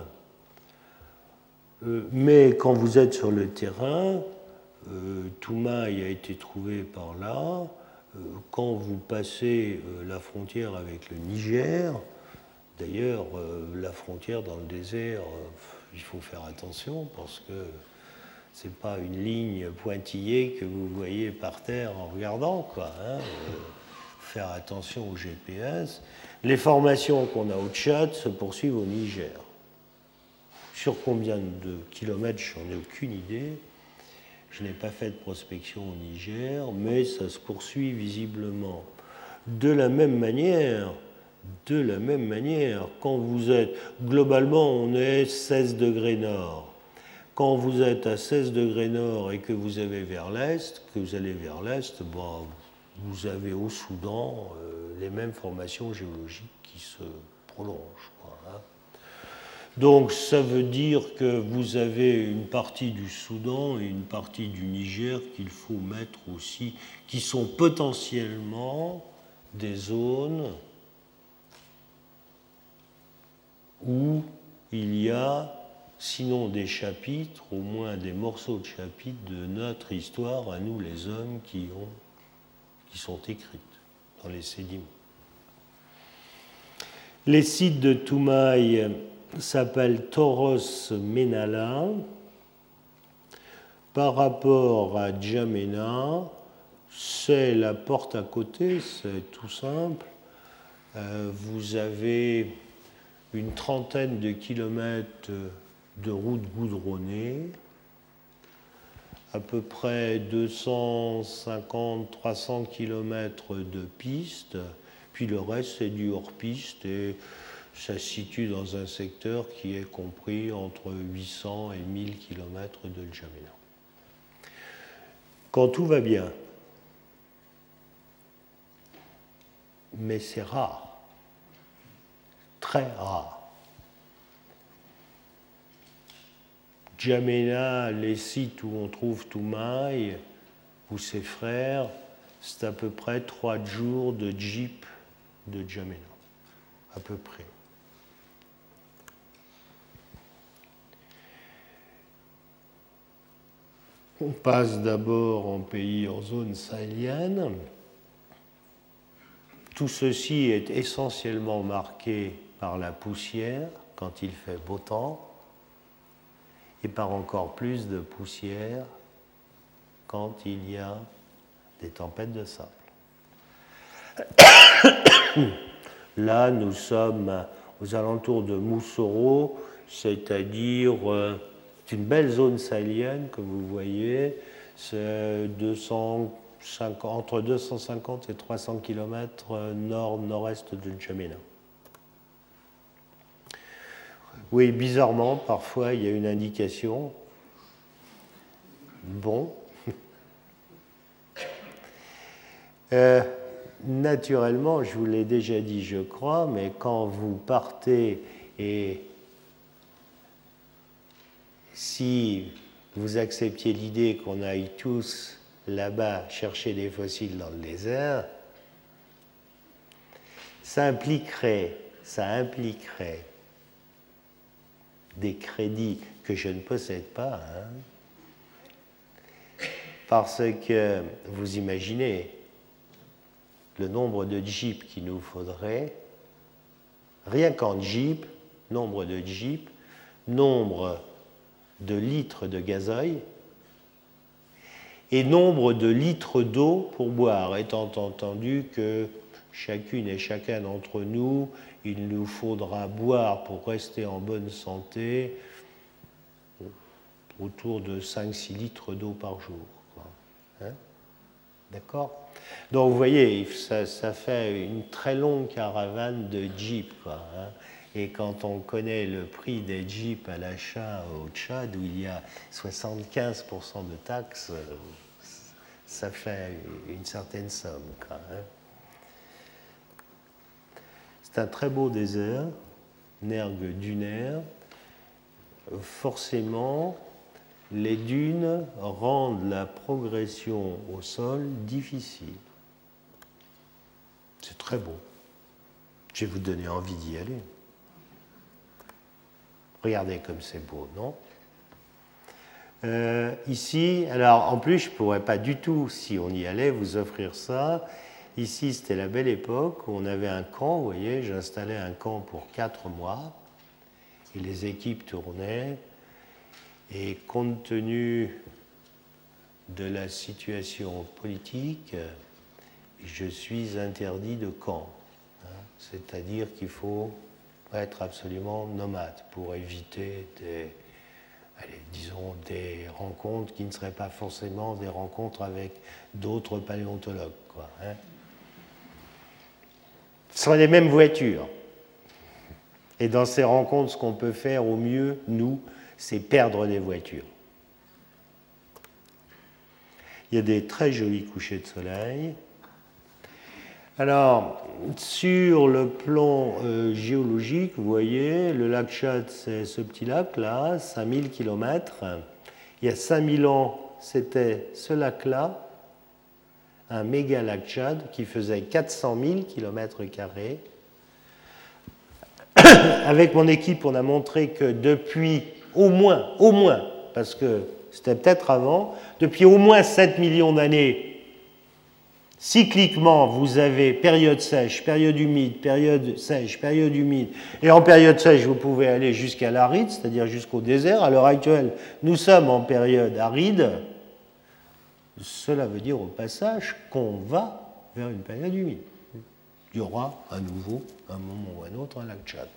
Euh, mais quand vous êtes sur le terrain, Toumaï a été trouvé par là. quand vous passez la frontière avec le Niger, D'ailleurs, euh, la frontière dans le désert, euh, il faut faire attention parce que ce n'est pas une ligne pointillée que vous voyez par terre en regardant. Quoi, hein, euh, faire attention au GPS. Les formations qu'on a au Tchad se poursuivent au Niger. Sur combien de kilomètres, j'en ai aucune idée. Je n'ai pas fait de prospection au Niger, mais ça se poursuit visiblement. De la même manière, de la même manière, quand vous êtes, globalement, on est 16 degrés nord. Quand vous êtes à 16 degrés nord et que vous avez vers l'est, que vous allez vers l'est, bon, vous avez au Soudan euh, les mêmes formations géologiques qui se prolongent. Hein. Donc ça veut dire que vous avez une partie du Soudan et une partie du Niger qu'il faut mettre aussi, qui sont potentiellement des zones où il y a, sinon des chapitres, au moins des morceaux de chapitres de notre histoire à nous les hommes qui, ont, qui sont écrites dans les sédiments. Les sites de Toumaï s'appellent Toros Menala. Par rapport à Djamena, c'est la porte à côté, c'est tout simple. Euh, vous avez une trentaine de kilomètres de route goudronnée, à peu près 250-300 kilomètres de piste, puis le reste c'est du hors-piste et ça se situe dans un secteur qui est compris entre 800 et 1000 kilomètres de N'Djamena. Quand tout va bien, mais c'est rare, très rare. Djamena, les sites où on trouve Toumaï ou ses frères, c'est à peu près trois jours de jeep de Djamena, à peu près. On passe d'abord en pays en zone sahélienne. Tout ceci est essentiellement marqué par la poussière quand il fait beau temps et par encore plus de poussière quand il y a des tempêtes de sable. Là, nous sommes aux alentours de Moussoro, c'est-à-dire euh, c'est une belle zone sahélienne, comme vous voyez, entre 250 et 300 km nord-nord-est de N'Djamena. Oui, bizarrement, parfois il y a une indication. Bon. Euh, naturellement, je vous l'ai déjà dit, je crois, mais quand vous partez et si vous acceptiez l'idée qu'on aille tous là-bas chercher des fossiles dans le désert, ça impliquerait, des crédits que je ne possède pas, hein, parce que vous imaginez le nombre de jeeps qu'il nous faudrait, rien qu'en jeep, nombre de jeeps, nombre de litres de gazoil et nombre de litres d'eau pour boire, étant entendu que chacune et chacun d'entre nous, il nous faudra boire pour rester en bonne santé autour de 5-6 litres d'eau par jour. Hein D'accord? Donc vous voyez, ça, fait une très longue caravane de hein et quand on connaît le prix des jeeps à l'achat au Tchad, où il y a 75% de taxes, ça fait une certaine somme. C'est un très beau désert, nergue dunaire. Forcément, les dunes rendent la progression au sol difficile. C'est très beau. Je vais vous donner envie d'y aller. Regardez comme c'est beau, non euh, Ici, alors en plus, je ne pourrais pas du tout, si on y allait, vous offrir ça. Ici, c'était la belle époque où on avait un camp, vous voyez, j'installais un camp pour quatre mois et les équipes tournaient. Et compte tenu de la situation politique, je suis interdit de camp. Hein. C'est-à-dire qu'il faut être absolument nomade pour éviter des, disons, des rencontres qui ne seraient pas forcément des rencontres avec d'autres paléontologues. Quoi, hein. Ce sont les mêmes voitures. Et dans ces rencontres, ce qu'on peut faire au mieux, nous, c'est perdre des voitures. Il y a des très jolis couchers de soleil. Alors, sur le plan euh, géologique, vous voyez, le lac Tchad, c'est ce petit lac-là, 5000 km. Il y a 5000 ans, c'était ce lac-là, un méga lac Tchad qui faisait 400 000 km. Avec mon équipe, on a montré que depuis au moins, au moins, parce que c'était peut-être avant, depuis au moins 7 millions d'années, Cycliquement, vous avez période sèche, période humide, période sèche, période humide. Et en période sèche, vous pouvez aller jusqu'à l'aride, c'est-à-dire jusqu'au désert. À l'heure actuelle, nous sommes en période aride. Cela veut dire au passage qu'on va vers une période humide. Il y aura à nouveau, un moment ou un autre, un lac Tchad.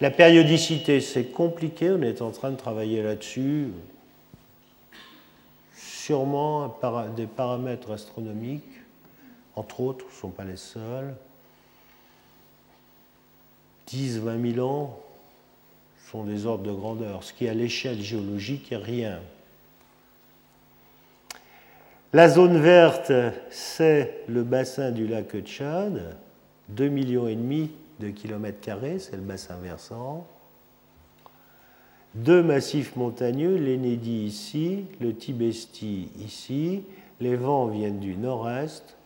La périodicité, c'est compliqué. On est en train de travailler là-dessus. Sûrement des paramètres astronomiques entre autres, ne sont pas les seuls. 10, 20 000 ans sont des ordres de grandeur, ce qui à l'échelle géologique est rien. La zone verte, c'est le bassin du lac Tchad, 2,5 millions et demi de kilomètres carrés, c'est le bassin versant. Deux massifs montagneux, l'Enedi ici, le Tibesti ici. Les vents viennent du nord-est,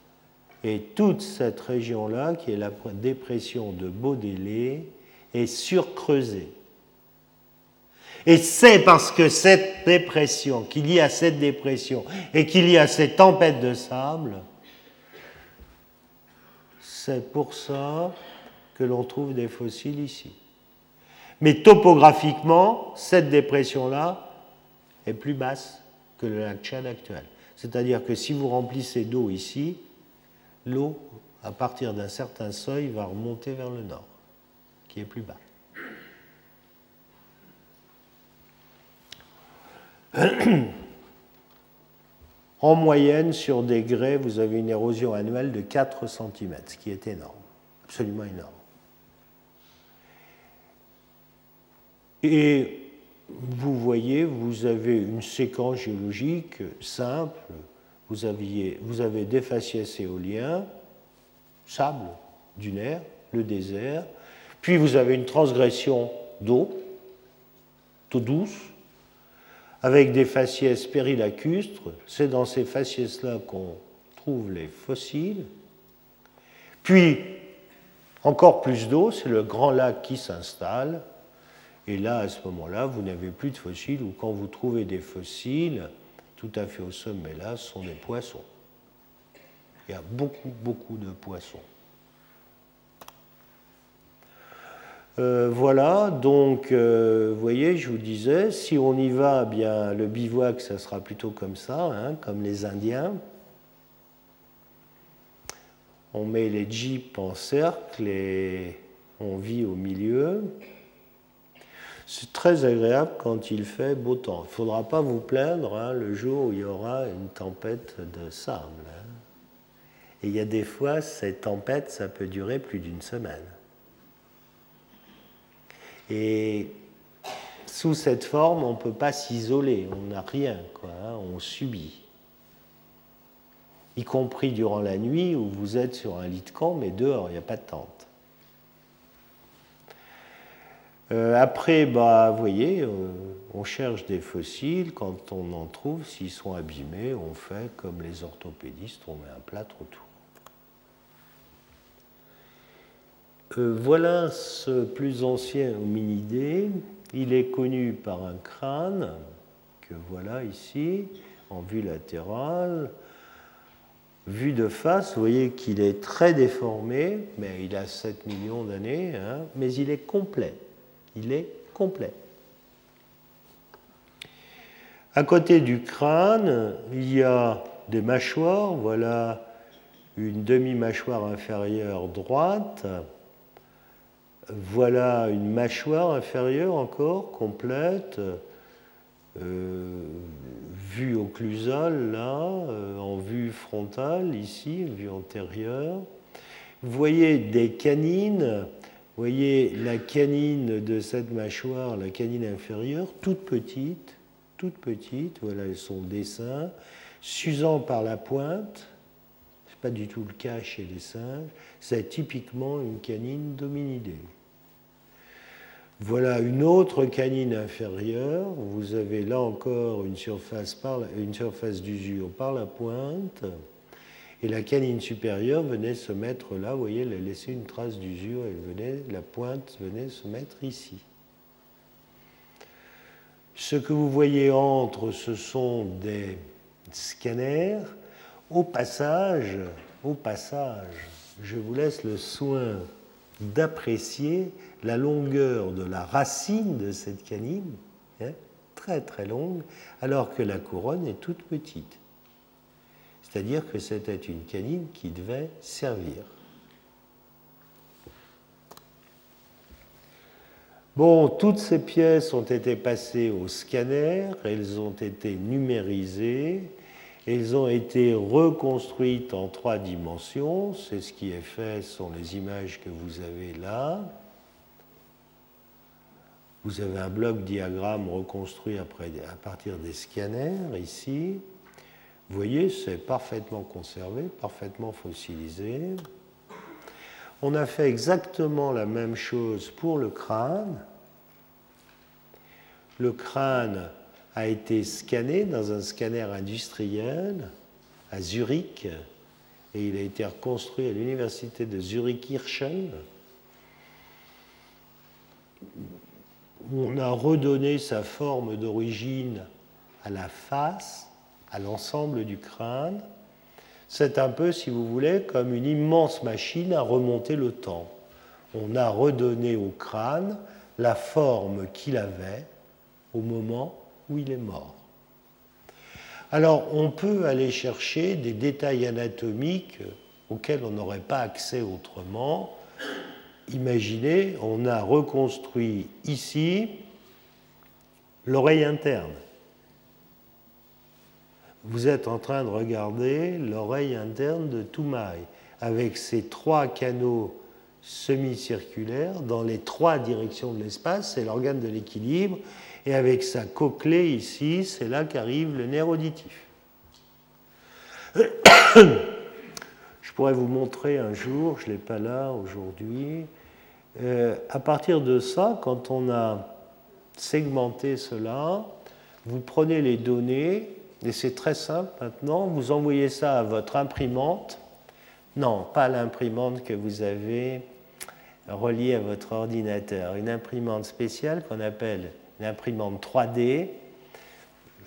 et toute cette région-là, qui est la dépression de Baudélé, est surcreusée. Et c'est parce que cette dépression, qu'il y a cette dépression et qu'il y a ces tempêtes de sable, c'est pour ça que l'on trouve des fossiles ici. Mais topographiquement, cette dépression-là est plus basse que le lac Tchad actuel. C'est-à-dire que si vous remplissez d'eau ici, l'eau, à partir d'un certain seuil, va remonter vers le nord, qui est plus bas. En moyenne, sur des grès, vous avez une érosion annuelle de 4 cm, ce qui est énorme, absolument énorme. Et vous voyez, vous avez une séquence géologique simple. Vous, aviez, avez des faciès éoliens, sable dunaire, le désert, puis vous avez une transgression d'eau, d'eau douce, avec des faciès périlacustres. C'est dans ces faciès-là qu'on trouve les fossiles. Puis, encore plus d'eau, c'est le grand lac qui s'installe. Et là, à ce moment-là, vous n'avez plus de fossiles, ou quand vous trouvez des fossiles, tout à fait au sommet là, sont des poissons. Il y a beaucoup, beaucoup de poissons. Euh, voilà, donc, euh, voyez, je vous disais, si on y va, eh bien, le bivouac, ça sera plutôt comme ça, hein, comme les Indiens. On met les jeeps en cercle et on vit au milieu. C'est très agréable quand il fait beau temps. Il ne faudra pas vous plaindre hein, le jour où il y aura une tempête de sable. Hein. Et il y a des fois, cette tempête, ça peut durer plus d'une semaine. Et sous cette forme, on ne peut pas s'isoler, on n'a rien, quoi, hein, on subit. Y compris durant la nuit où vous êtes sur un lit de camp, mais dehors, il n'y a pas de tente. Euh, après, bah, vous voyez, euh, on cherche des fossiles. Quand on en trouve, s'ils sont abîmés, on fait comme les orthopédistes, on met un plâtre autour. Euh, voilà ce plus ancien hominidé. Il est connu par un crâne, que voilà ici, en vue latérale. Vu de face, vous voyez qu'il est très déformé, mais il a 7 millions d'années, hein, mais il est complet. Il est complet. À côté du crâne, il y a des mâchoires. Voilà une demi-mâchoire inférieure droite voilà une mâchoire inférieure encore, complète, euh, vue occlusale là, euh, en vue frontale ici, vue antérieure. Vous voyez des canines, vous voyez la canine de cette mâchoire, la canine inférieure, toute petite, toute petite, voilà son dessin, s'usant par la pointe, c'est pas du tout le cas chez les singes, c'est typiquement une canine dominidée. Voilà une autre canine inférieure. Vous avez là encore une surface d'usure par la pointe. Et la canine supérieure venait se mettre là, vous voyez, elle a laissé une trace d'usure, elle venait, la pointe venait se mettre ici. Ce que vous voyez entre, ce sont des scanners. Au passage, au passage, je vous laisse le soin d'apprécier la longueur de la racine de cette canine, hein, très très longue, alors que la couronne est toute petite. C'est-à-dire que c'était une canine qui devait servir. Bon, toutes ces pièces ont été passées au scanner, elles ont été numérisées, elles ont été reconstruites en trois dimensions. C'est ce qui est fait, ce sont les images que vous avez là. Vous avez un bloc diagramme reconstruit à partir des scanners ici. Voyez, c'est parfaitement conservé, parfaitement fossilisé. On a fait exactement la même chose pour le crâne. Le crâne a été scanné dans un scanner industriel à Zurich et il a été reconstruit à l'université de Zurich-Hirschen. On a redonné sa forme d'origine à la face, l'ensemble du crâne. C'est un peu, si vous voulez, comme une immense machine à remonter le temps. On a redonné au crâne la forme qu'il avait au moment où il est mort. Alors, on peut aller chercher des détails anatomiques auxquels on n'aurait pas accès autrement. Imaginez, on a reconstruit ici l'oreille interne. Vous êtes en train de regarder l'oreille interne de Toumaï avec ses trois canaux semi-circulaires dans les trois directions de l'espace, c'est l'organe de l'équilibre, et avec sa cochlée ici, c'est là qu'arrive le nerf auditif. Je pourrais vous montrer un jour, je ne l'ai pas là aujourd'hui. Euh, à partir de ça, quand on a segmenté cela, vous prenez les données, et c'est très simple maintenant, vous envoyez ça à votre imprimante. Non, pas l'imprimante que vous avez reliée à votre ordinateur, une imprimante spéciale qu'on appelle une imprimante 3D.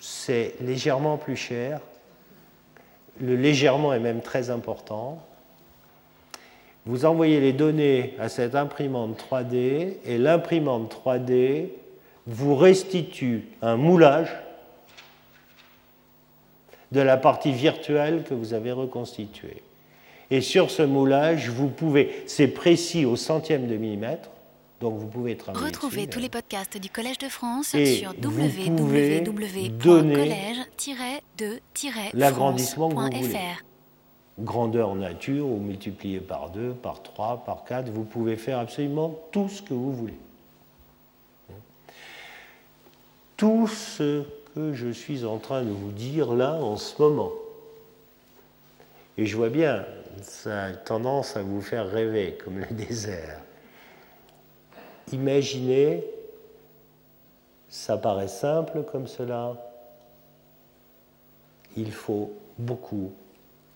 C'est légèrement plus cher. Le légèrement est même très important. Vous envoyez les données à cette imprimante 3D et l'imprimante 3D vous restitue un moulage de la partie virtuelle que vous avez reconstituée. Et sur ce moulage, vous pouvez, c'est précis au centième de millimètre, donc vous pouvez travailler. Retrouvez dessus, tous les podcasts du Collège de France Et sur vous pouvez www.collège-de-france.fr. l'agrandissement que vous voulez. grandeur nature ou multiplié par 2, par 3, par 4, vous pouvez faire absolument tout ce que vous voulez. Tout ce je suis en train de vous dire là en ce moment. Et je vois bien, ça a tendance à vous faire rêver comme le désert. Imaginez, ça paraît simple comme cela, il faut beaucoup,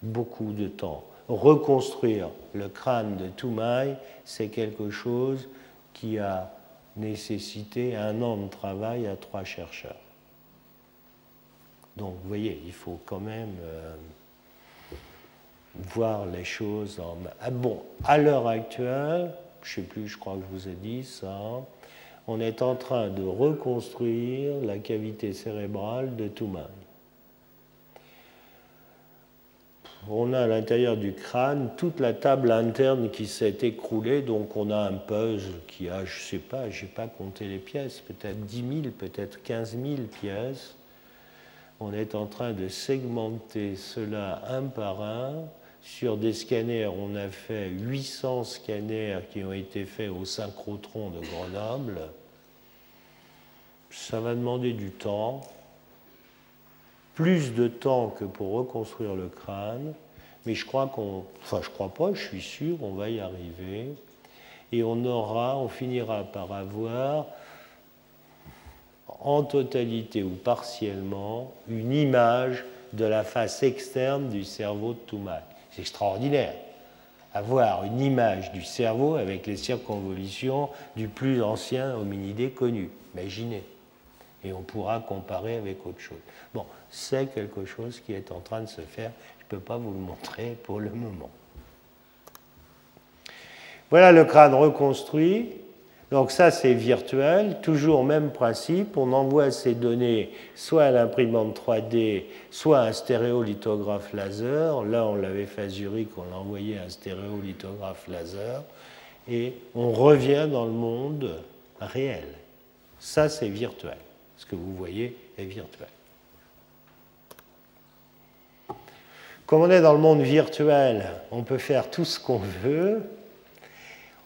beaucoup de temps. Reconstruire le crâne de Toumaï, c'est quelque chose qui a nécessité un an de travail à trois chercheurs. Donc, vous voyez, il faut quand même euh, voir les choses en. Ah bon, à l'heure actuelle, je ne sais plus, je crois que je vous ai dit ça, on est en train de reconstruire la cavité cérébrale de Toumaï. On a à l'intérieur du crâne toute la table interne qui s'est écroulée, donc on a un puzzle qui a, je ne sais pas, je n'ai pas compté les pièces, peut-être 10 000, peut-être 15 000 pièces. On est en train de segmenter cela un par un. Sur des scanners, on a fait 800 scanners qui ont été faits au synchrotron de Grenoble. Ça va demander du temps, plus de temps que pour reconstruire le crâne, mais je crois qu'on, enfin je crois pas, je suis sûr, on va y arriver, et on aura, on finira par avoir en totalité ou partiellement une image de la face externe du cerveau de Toumaï. C'est extraordinaire. Avoir une image du cerveau avec les circonvolutions du plus ancien hominidé connu. Imaginez. Et on pourra comparer avec autre chose. Bon, c'est quelque chose qui est en train de se faire. Je ne peux pas vous le montrer pour le moment. Voilà le crâne reconstruit. Donc ça, c'est virtuel, toujours même principe. On envoie ces données soit à l'imprimante 3D, soit à un stéréolithographe laser. Là, on l'avait fait à Zurich, on l'a envoyé à un stéréolithographe laser. Et on revient dans le monde réel. Ça, c'est virtuel. Ce que vous voyez est virtuel. Comme on est dans le monde virtuel, on peut faire tout ce qu'on veut.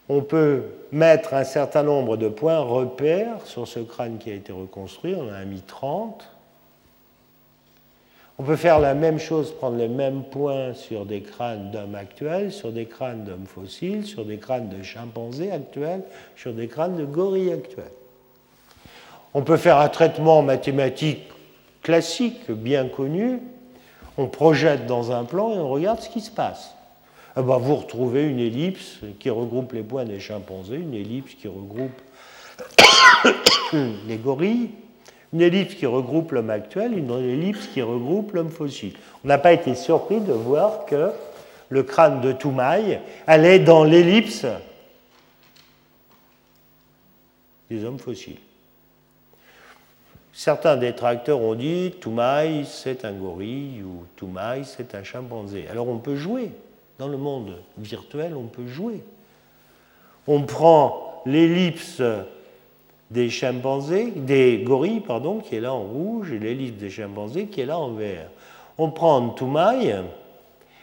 On peut mettre un certain nombre de points repères sur ce crâne qui a été reconstruit. On en a mis 30. On peut faire la même chose, prendre les mêmes points sur des crânes d'hommes actuels, sur des crânes d'hommes fossiles, sur des crânes de chimpanzés actuels, sur des crânes de gorilles actuels. On peut faire un traitement mathématique classique, bien connu. On projette dans un plan et on regarde ce qui se passe. Eh ben, vous retrouvez une ellipse qui regroupe les points des chimpanzés, une ellipse qui regroupe les gorilles, une ellipse qui regroupe l'homme actuel, une ellipse qui regroupe l'homme fossile. On n'a pas été surpris de voir que le crâne de Toumaï allait dans l'ellipse des hommes fossiles. Certains détracteurs ont dit Toumaï c'est un gorille ou Toumaï c'est un chimpanzé. Alors on peut jouer. Dans le monde virtuel, on peut jouer. On prend l'ellipse des chimpanzés, des gorilles, pardon, qui est là en rouge, et l'ellipse des chimpanzés qui est là en vert. On prend Toumaï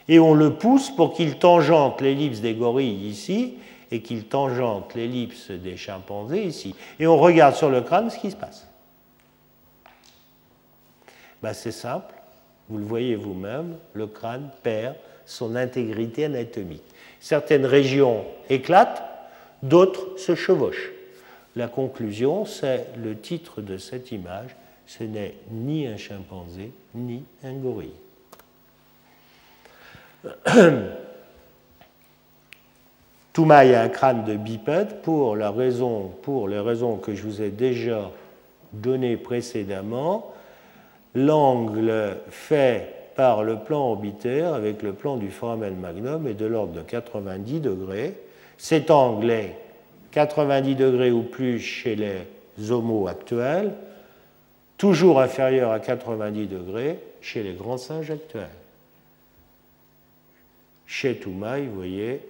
et on le pousse pour qu'il tangente l'ellipse des gorilles ici et qu'il tangente l'ellipse des chimpanzés ici. Et on regarde sur le crâne ce qui se passe. Ben, c'est simple, vous le voyez vous-même, le crâne perd son intégrité anatomique. Certaines régions éclatent, d'autres se chevauchent. La conclusion, c'est le titre de cette image, ce n'est ni un chimpanzé, ni un gorille. Toumaï a un crâne de bipède pour, la raison, pour les raisons que je vous ai déjà données précédemment. L'angle fait par le plan orbitaire avec le plan du foramen magnum est de l'ordre de 90 degrés. Cet angle est 90 degrés ou plus chez les homos actuels, toujours inférieur à 90 degrés chez les grands singes actuels. Chez Toumaï, vous voyez,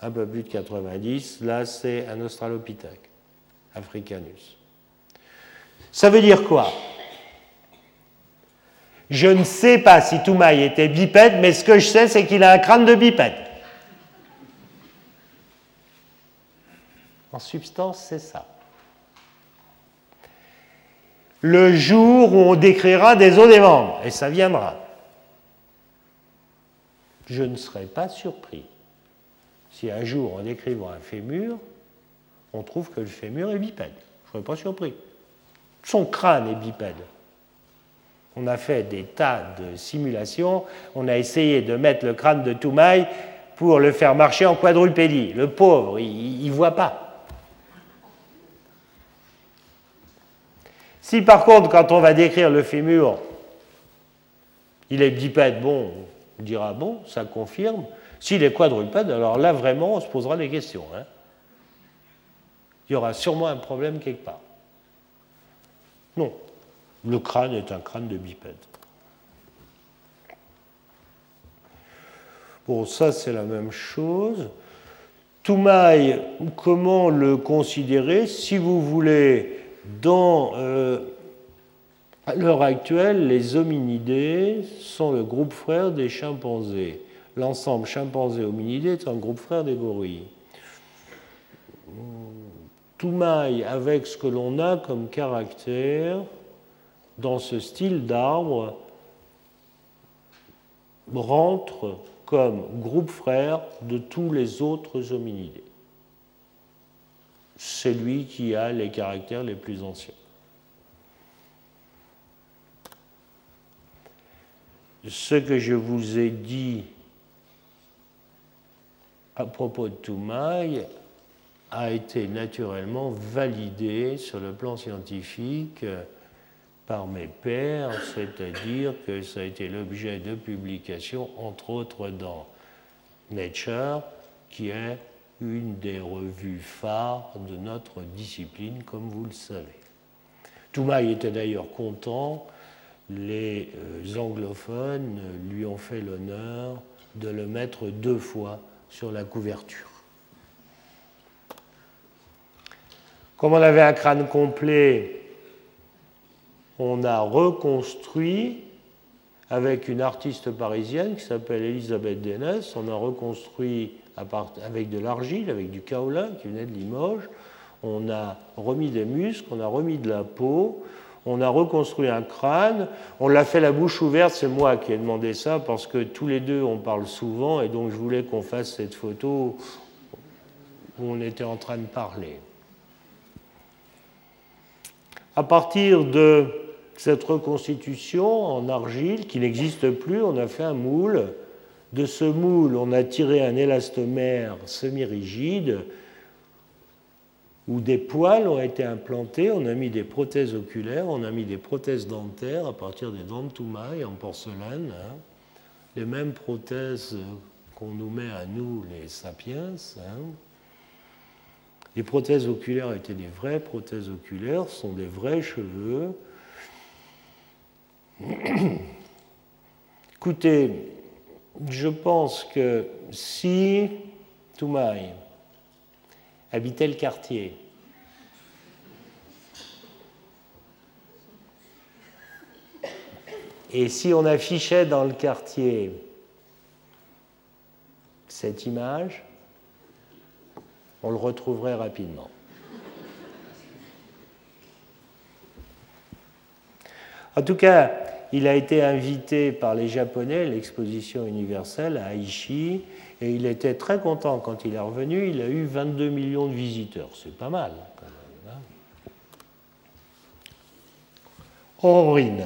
un peu plus de 90, là c'est un Australopithèque, Africanus. Ça veut dire quoi? Je ne sais pas si Toumaï était bipède, mais ce que je sais, c'est qu'il a un crâne de bipède. En substance, c'est ça. Le jour où on décrira des os des membres, et ça viendra, je ne serai pas surpris si un jour, en décrivant un fémur, on trouve que le fémur est bipède. Je ne serais pas surpris. Son crâne est bipède. On a fait des tas de simulations. On a essayé de mettre le crâne de Toumaï pour le faire marcher en quadrupédie. Le pauvre, il ne voit pas. Si par contre, quand on va décrire le fémur, il est bipède, bon, on dira bon, ça confirme. S'il est quadrupède, alors là vraiment, on se posera des questions. Hein. Il y aura sûrement un problème quelque part. Non, le crâne est un crâne de bipède. Bon, ça c'est la même chose. Toumaï, comment le considérer Si vous voulez, dans, euh, à l'heure actuelle, les hominidés sont le groupe frère des chimpanzés. L'ensemble chimpanzé-hominidé est un groupe frère des gorilles. Toumaï, avec ce que l'on a comme caractère dans ce style d'arbre, rentre comme groupe frère de tous les autres hominidés. C'est lui qui a les caractères les plus anciens. Ce que je vous ai dit à propos de Toumaï a été naturellement validé sur le plan scientifique par mes pairs, c'est-à-dire que ça a été l'objet de publications, entre autres dans Nature, qui est une des revues phares de notre discipline, comme vous le savez. Toumaï était d'ailleurs content, les euh, anglophones lui ont fait l'honneur de le mettre deux fois sur la couverture. Comme on avait un crâne complet, on a reconstruit avec une artiste parisienne qui s'appelle Elisabeth Denès, on a reconstruit avec de l'argile, avec du kaolin qui venait de Limoges, on a remis des muscles, on a remis de la peau, on a reconstruit un crâne, on l'a fait la bouche ouverte, c'est moi qui ai demandé ça parce que tous les deux on parle souvent et donc je voulais qu'on fasse cette photo où on était en train de parler. À partir de cette reconstitution en argile qui n'existe plus, on a fait un moule. De ce moule, on a tiré un élastomère semi-rigide où des poils ont été implantés, on a mis des prothèses oculaires, on a mis des prothèses dentaires à partir des dents de Toumaï en porcelaine, hein. les mêmes prothèses qu'on nous met à nous, les sapiens. Hein. Les prothèses oculaires étaient des vraies prothèses oculaires, sont des vrais cheveux. Écoutez, je pense que si Toumaï habitait le quartier, et si on affichait dans le quartier cette image, on le retrouverait rapidement. En tout cas, il a été invité par les Japonais à l'exposition universelle à Aichi et il était très content quand il est revenu. Il a eu 22 millions de visiteurs. C'est pas mal quand même. Hein. Aurorine.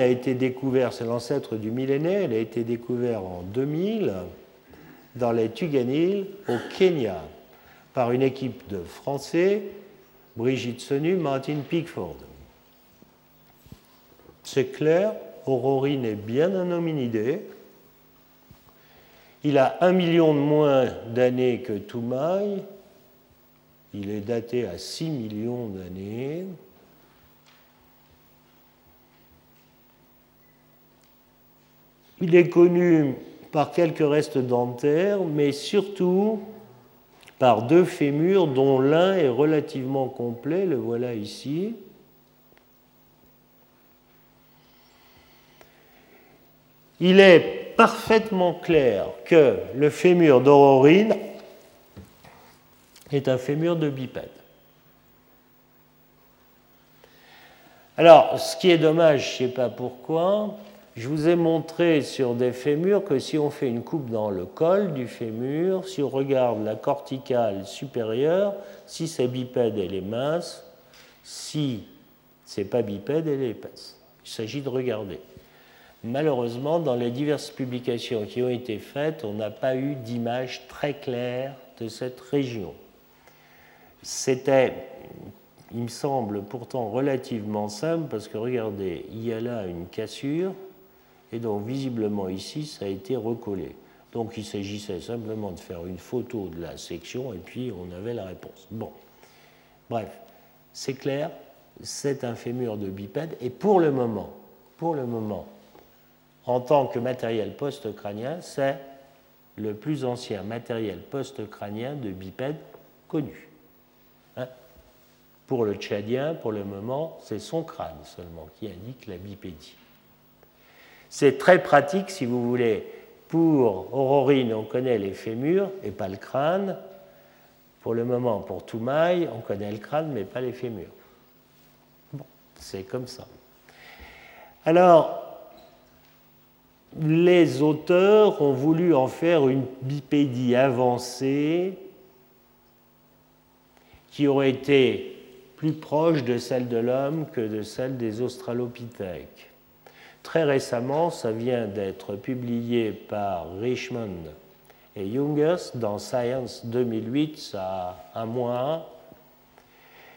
A été découvert, c'est l'ancêtre du millénaire, il a été découvert en 2000 dans les Tuganil au Kenya par une équipe de Français, Brigitte Sonu, Martin Pickford. C'est clair, Aurorine est bien un hominidé. Il a un million de moins d'années que Toumaï. Il est daté à 6 millions d'années. Il est connu par quelques restes dentaires, mais surtout par deux fémurs dont l'un est relativement complet, le voilà ici. Il est parfaitement clair que le fémur d'Aurorine est un fémur de bipède. Alors, ce qui est dommage, je ne sais pas pourquoi, je vous ai montré sur des fémurs que si on fait une coupe dans le col du fémur, si on regarde la corticale supérieure, si c'est bipède, elle est mince, si c'est pas bipède, elle est épaisse. Il s'agit de regarder. Malheureusement, dans les diverses publications qui ont été faites, on n'a pas eu d'image très claire de cette région. C'était, il me semble, pourtant relativement simple parce que regardez, il y a là une cassure, et donc, visiblement, ici, ça a été recollé. Donc, il s'agissait simplement de faire une photo de la section et puis on avait la réponse. Bon. Bref, c'est clair, c'est un fémur de bipède et pour le moment, pour le moment, en tant que matériel post-crânien, c'est le plus ancien matériel post-crânien de bipède connu. Hein? Pour le tchadien, pour le moment, c'est son crâne seulement qui indique la bipédie. C'est très pratique, si vous voulez. Pour Aurorine, on connaît les fémurs et pas le crâne. Pour le moment, pour Toumaï, on connaît le crâne mais pas les fémurs. Bon, c'est comme ça. Alors, les auteurs ont voulu en faire une bipédie avancée qui aurait été plus proche de celle de l'homme que de celle des australopithèques. Très récemment, ça vient d'être publié par Richmond et Jungers dans Science 2008, ça a un mois.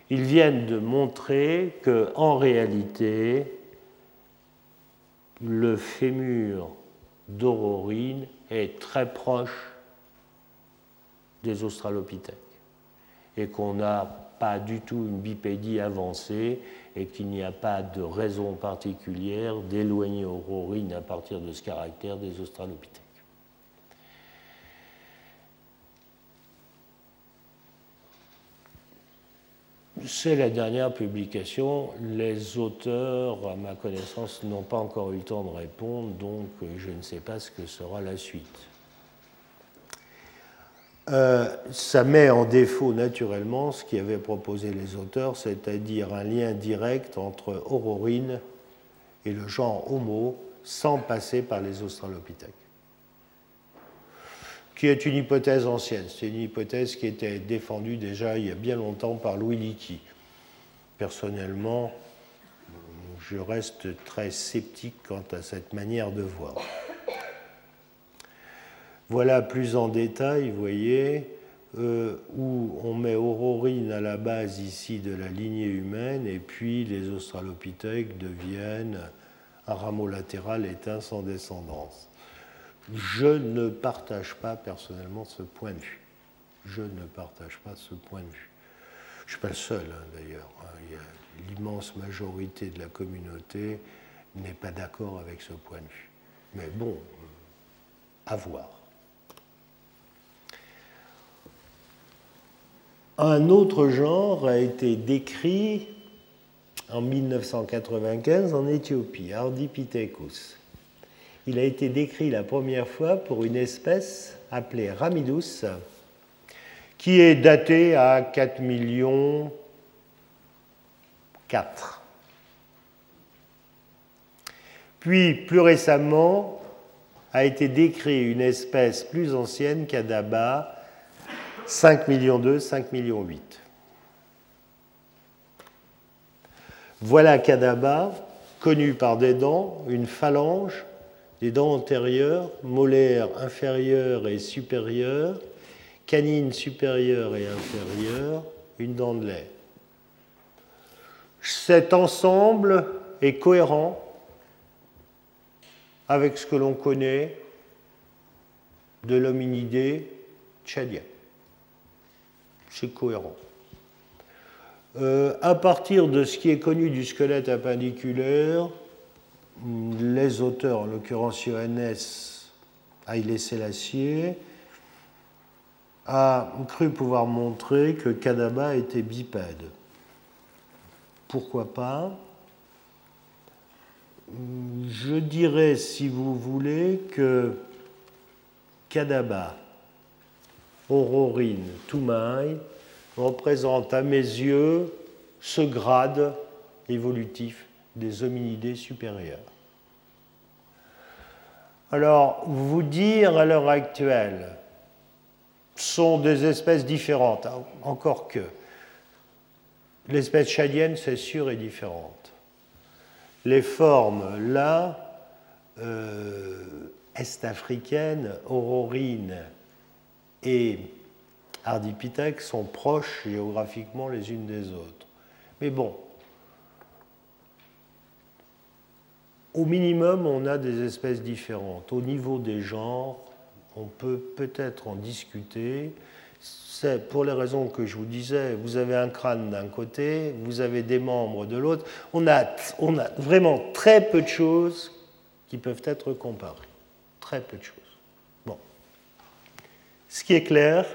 Ils viennent de montrer que, en réalité, le fémur d'aurorine est très proche des australopithèques et qu'on n'a pas du tout une bipédie avancée et qu'il n'y a pas de raison particulière d'éloigner Aurorine à partir de ce caractère des australopithèques. C'est la dernière publication. Les auteurs, à ma connaissance, n'ont pas encore eu le temps de répondre, donc je ne sais pas ce que sera la suite. Euh, ça met en défaut naturellement ce qu'avaient proposé les auteurs, c'est-à-dire un lien direct entre Aurorine et le genre Homo sans passer par les Australopithèques. Qui est une hypothèse ancienne, c'est une hypothèse qui était défendue déjà il y a bien longtemps par Louis Leakey. Personnellement, je reste très sceptique quant à cette manière de voir. Voilà plus en détail, vous voyez, euh, où on met Aurorine à la base ici de la lignée humaine, et puis les australopithèques deviennent un rameau latéral éteint sans descendance. Je ne partage pas personnellement ce point de vue. Je ne partage pas ce point de vue. Je ne suis pas le seul hein, d'ailleurs. Hein. L'immense majorité de la communauté n'est pas d'accord avec ce point de vue. Mais bon, à voir. Un autre genre a été décrit en 1995 en Éthiopie, Ardipithecus. Il a été décrit la première fois pour une espèce appelée Ramidus, qui est datée à 4 millions 4. Puis, plus récemment, a été décrit une espèce plus ancienne, Kadaba, 5 millions 2, 5 millions 8. Voilà Kadaba, connu par des dents, une phalange, des dents antérieures, molaires inférieures et supérieures, canines supérieures et inférieures, une dent de lait. Cet ensemble est cohérent avec ce que l'on connaît de l'hominidé tchadien. C'est cohérent. Euh, à partir de ce qui est connu du squelette appendiculaire, les auteurs, en l'occurrence Johannes Haïlé Selassie, a cru pouvoir montrer que Kadaba était bipède. Pourquoi pas? Je dirais, si vous voulez, que Kadaba, Aurorine, Toumaï représente à mes yeux ce grade évolutif des hominidés supérieurs. Alors, vous dire à l'heure actuelle, sont des espèces différentes, encore que. L'espèce chadienne, c'est sûr, est différente. Les formes, là, euh, est-africaines, aurorines et ardipithèques sont proches géographiquement les unes des autres. Mais bon, au minimum, on a des espèces différentes. Au niveau des genres, on peut peut-être en discuter. C'est pour les raisons que je vous disais, vous avez un crâne d'un côté, vous avez des membres de l'autre. On a, on a vraiment très peu de choses qui peuvent être comparées. Très peu de choses. Bon. Ce qui est clair,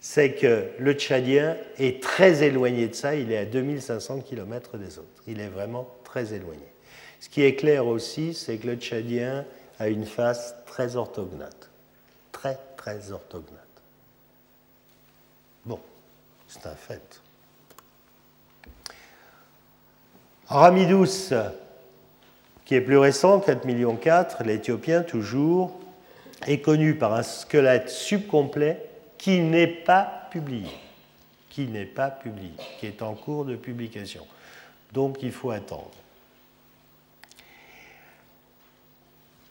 c'est que le Tchadien est très éloigné de ça, il est à 2500 km des autres. Il est vraiment très éloigné. Ce qui est clair aussi, c'est que le Tchadien a une face très orthognate. Très, très orthognate. Bon, c'est un fait. Ramidus, qui est plus récent, 4 millions 4, l'Éthiopien toujours, est connu par un squelette subcomplet qui n'est pas publié, qui n'est pas publié, qui est en cours de publication. Donc il faut attendre.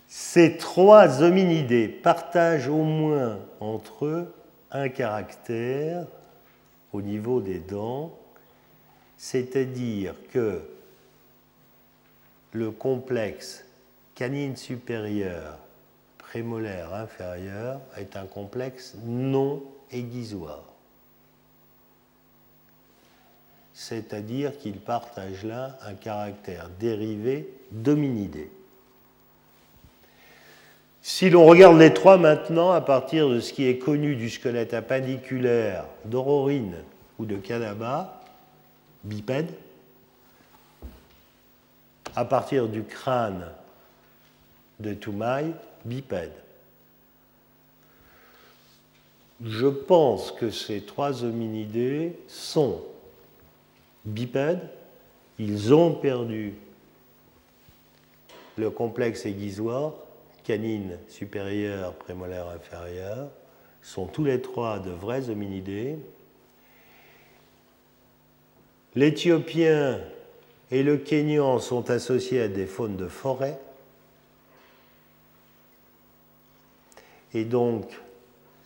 Ces trois hominidés partagent au moins entre eux un caractère au niveau des dents, c'est-à-dire que le complexe canine supérieur prémolaire inférieur est un complexe non aiguisoire. C'est-à-dire qu'ils partagent là un caractère dérivé d'hominidé. Si l'on regarde les trois maintenant, à partir de ce qui est connu du squelette appendiculaire d'Aurorine ou de Kadaba, bipède, à partir du crâne de Toumaï, bipède. Je pense que ces trois hominidés sont bipèdes, ils ont perdu le complexe aiguisoire canine supérieure, prémolaire inférieure, sont tous les trois de vrais hominidés. L'Éthiopien et le Kenyan sont associés à des faunes de forêt. Et donc,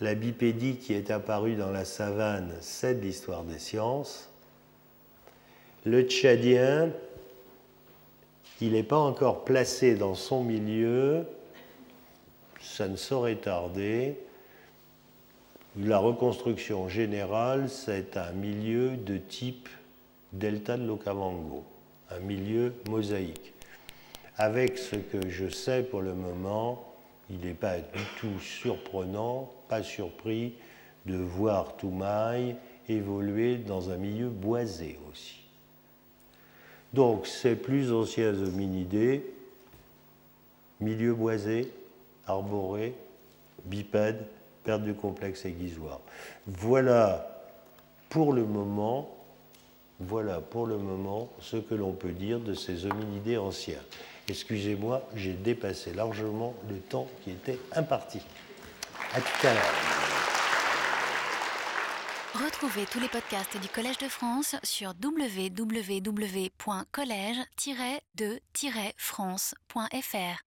la bipédie qui est apparue dans la savane, c'est de l'histoire des sciences. Le Tchadien, il n'est pas encore placé dans son milieu, ça ne saurait tarder. La reconstruction générale, c'est un milieu de type delta de l'Okavango, un milieu mosaïque. Avec ce que je sais pour le moment, il n'est pas du tout surprenant, pas surpris de voir Toumaï évoluer dans un milieu boisé aussi. Donc ces plus anciens hominidés, milieu boisé, arboré, bipède, perte du complexe aiguisoire. Voilà pour le moment, voilà pour le moment ce que l'on peut dire de ces hominidés anciens. Excusez-moi, j'ai dépassé largement le temps qui était imparti. À tout à l'heure. Retrouvez tous les podcasts du Collège de France sur www.collège-de-france.fr.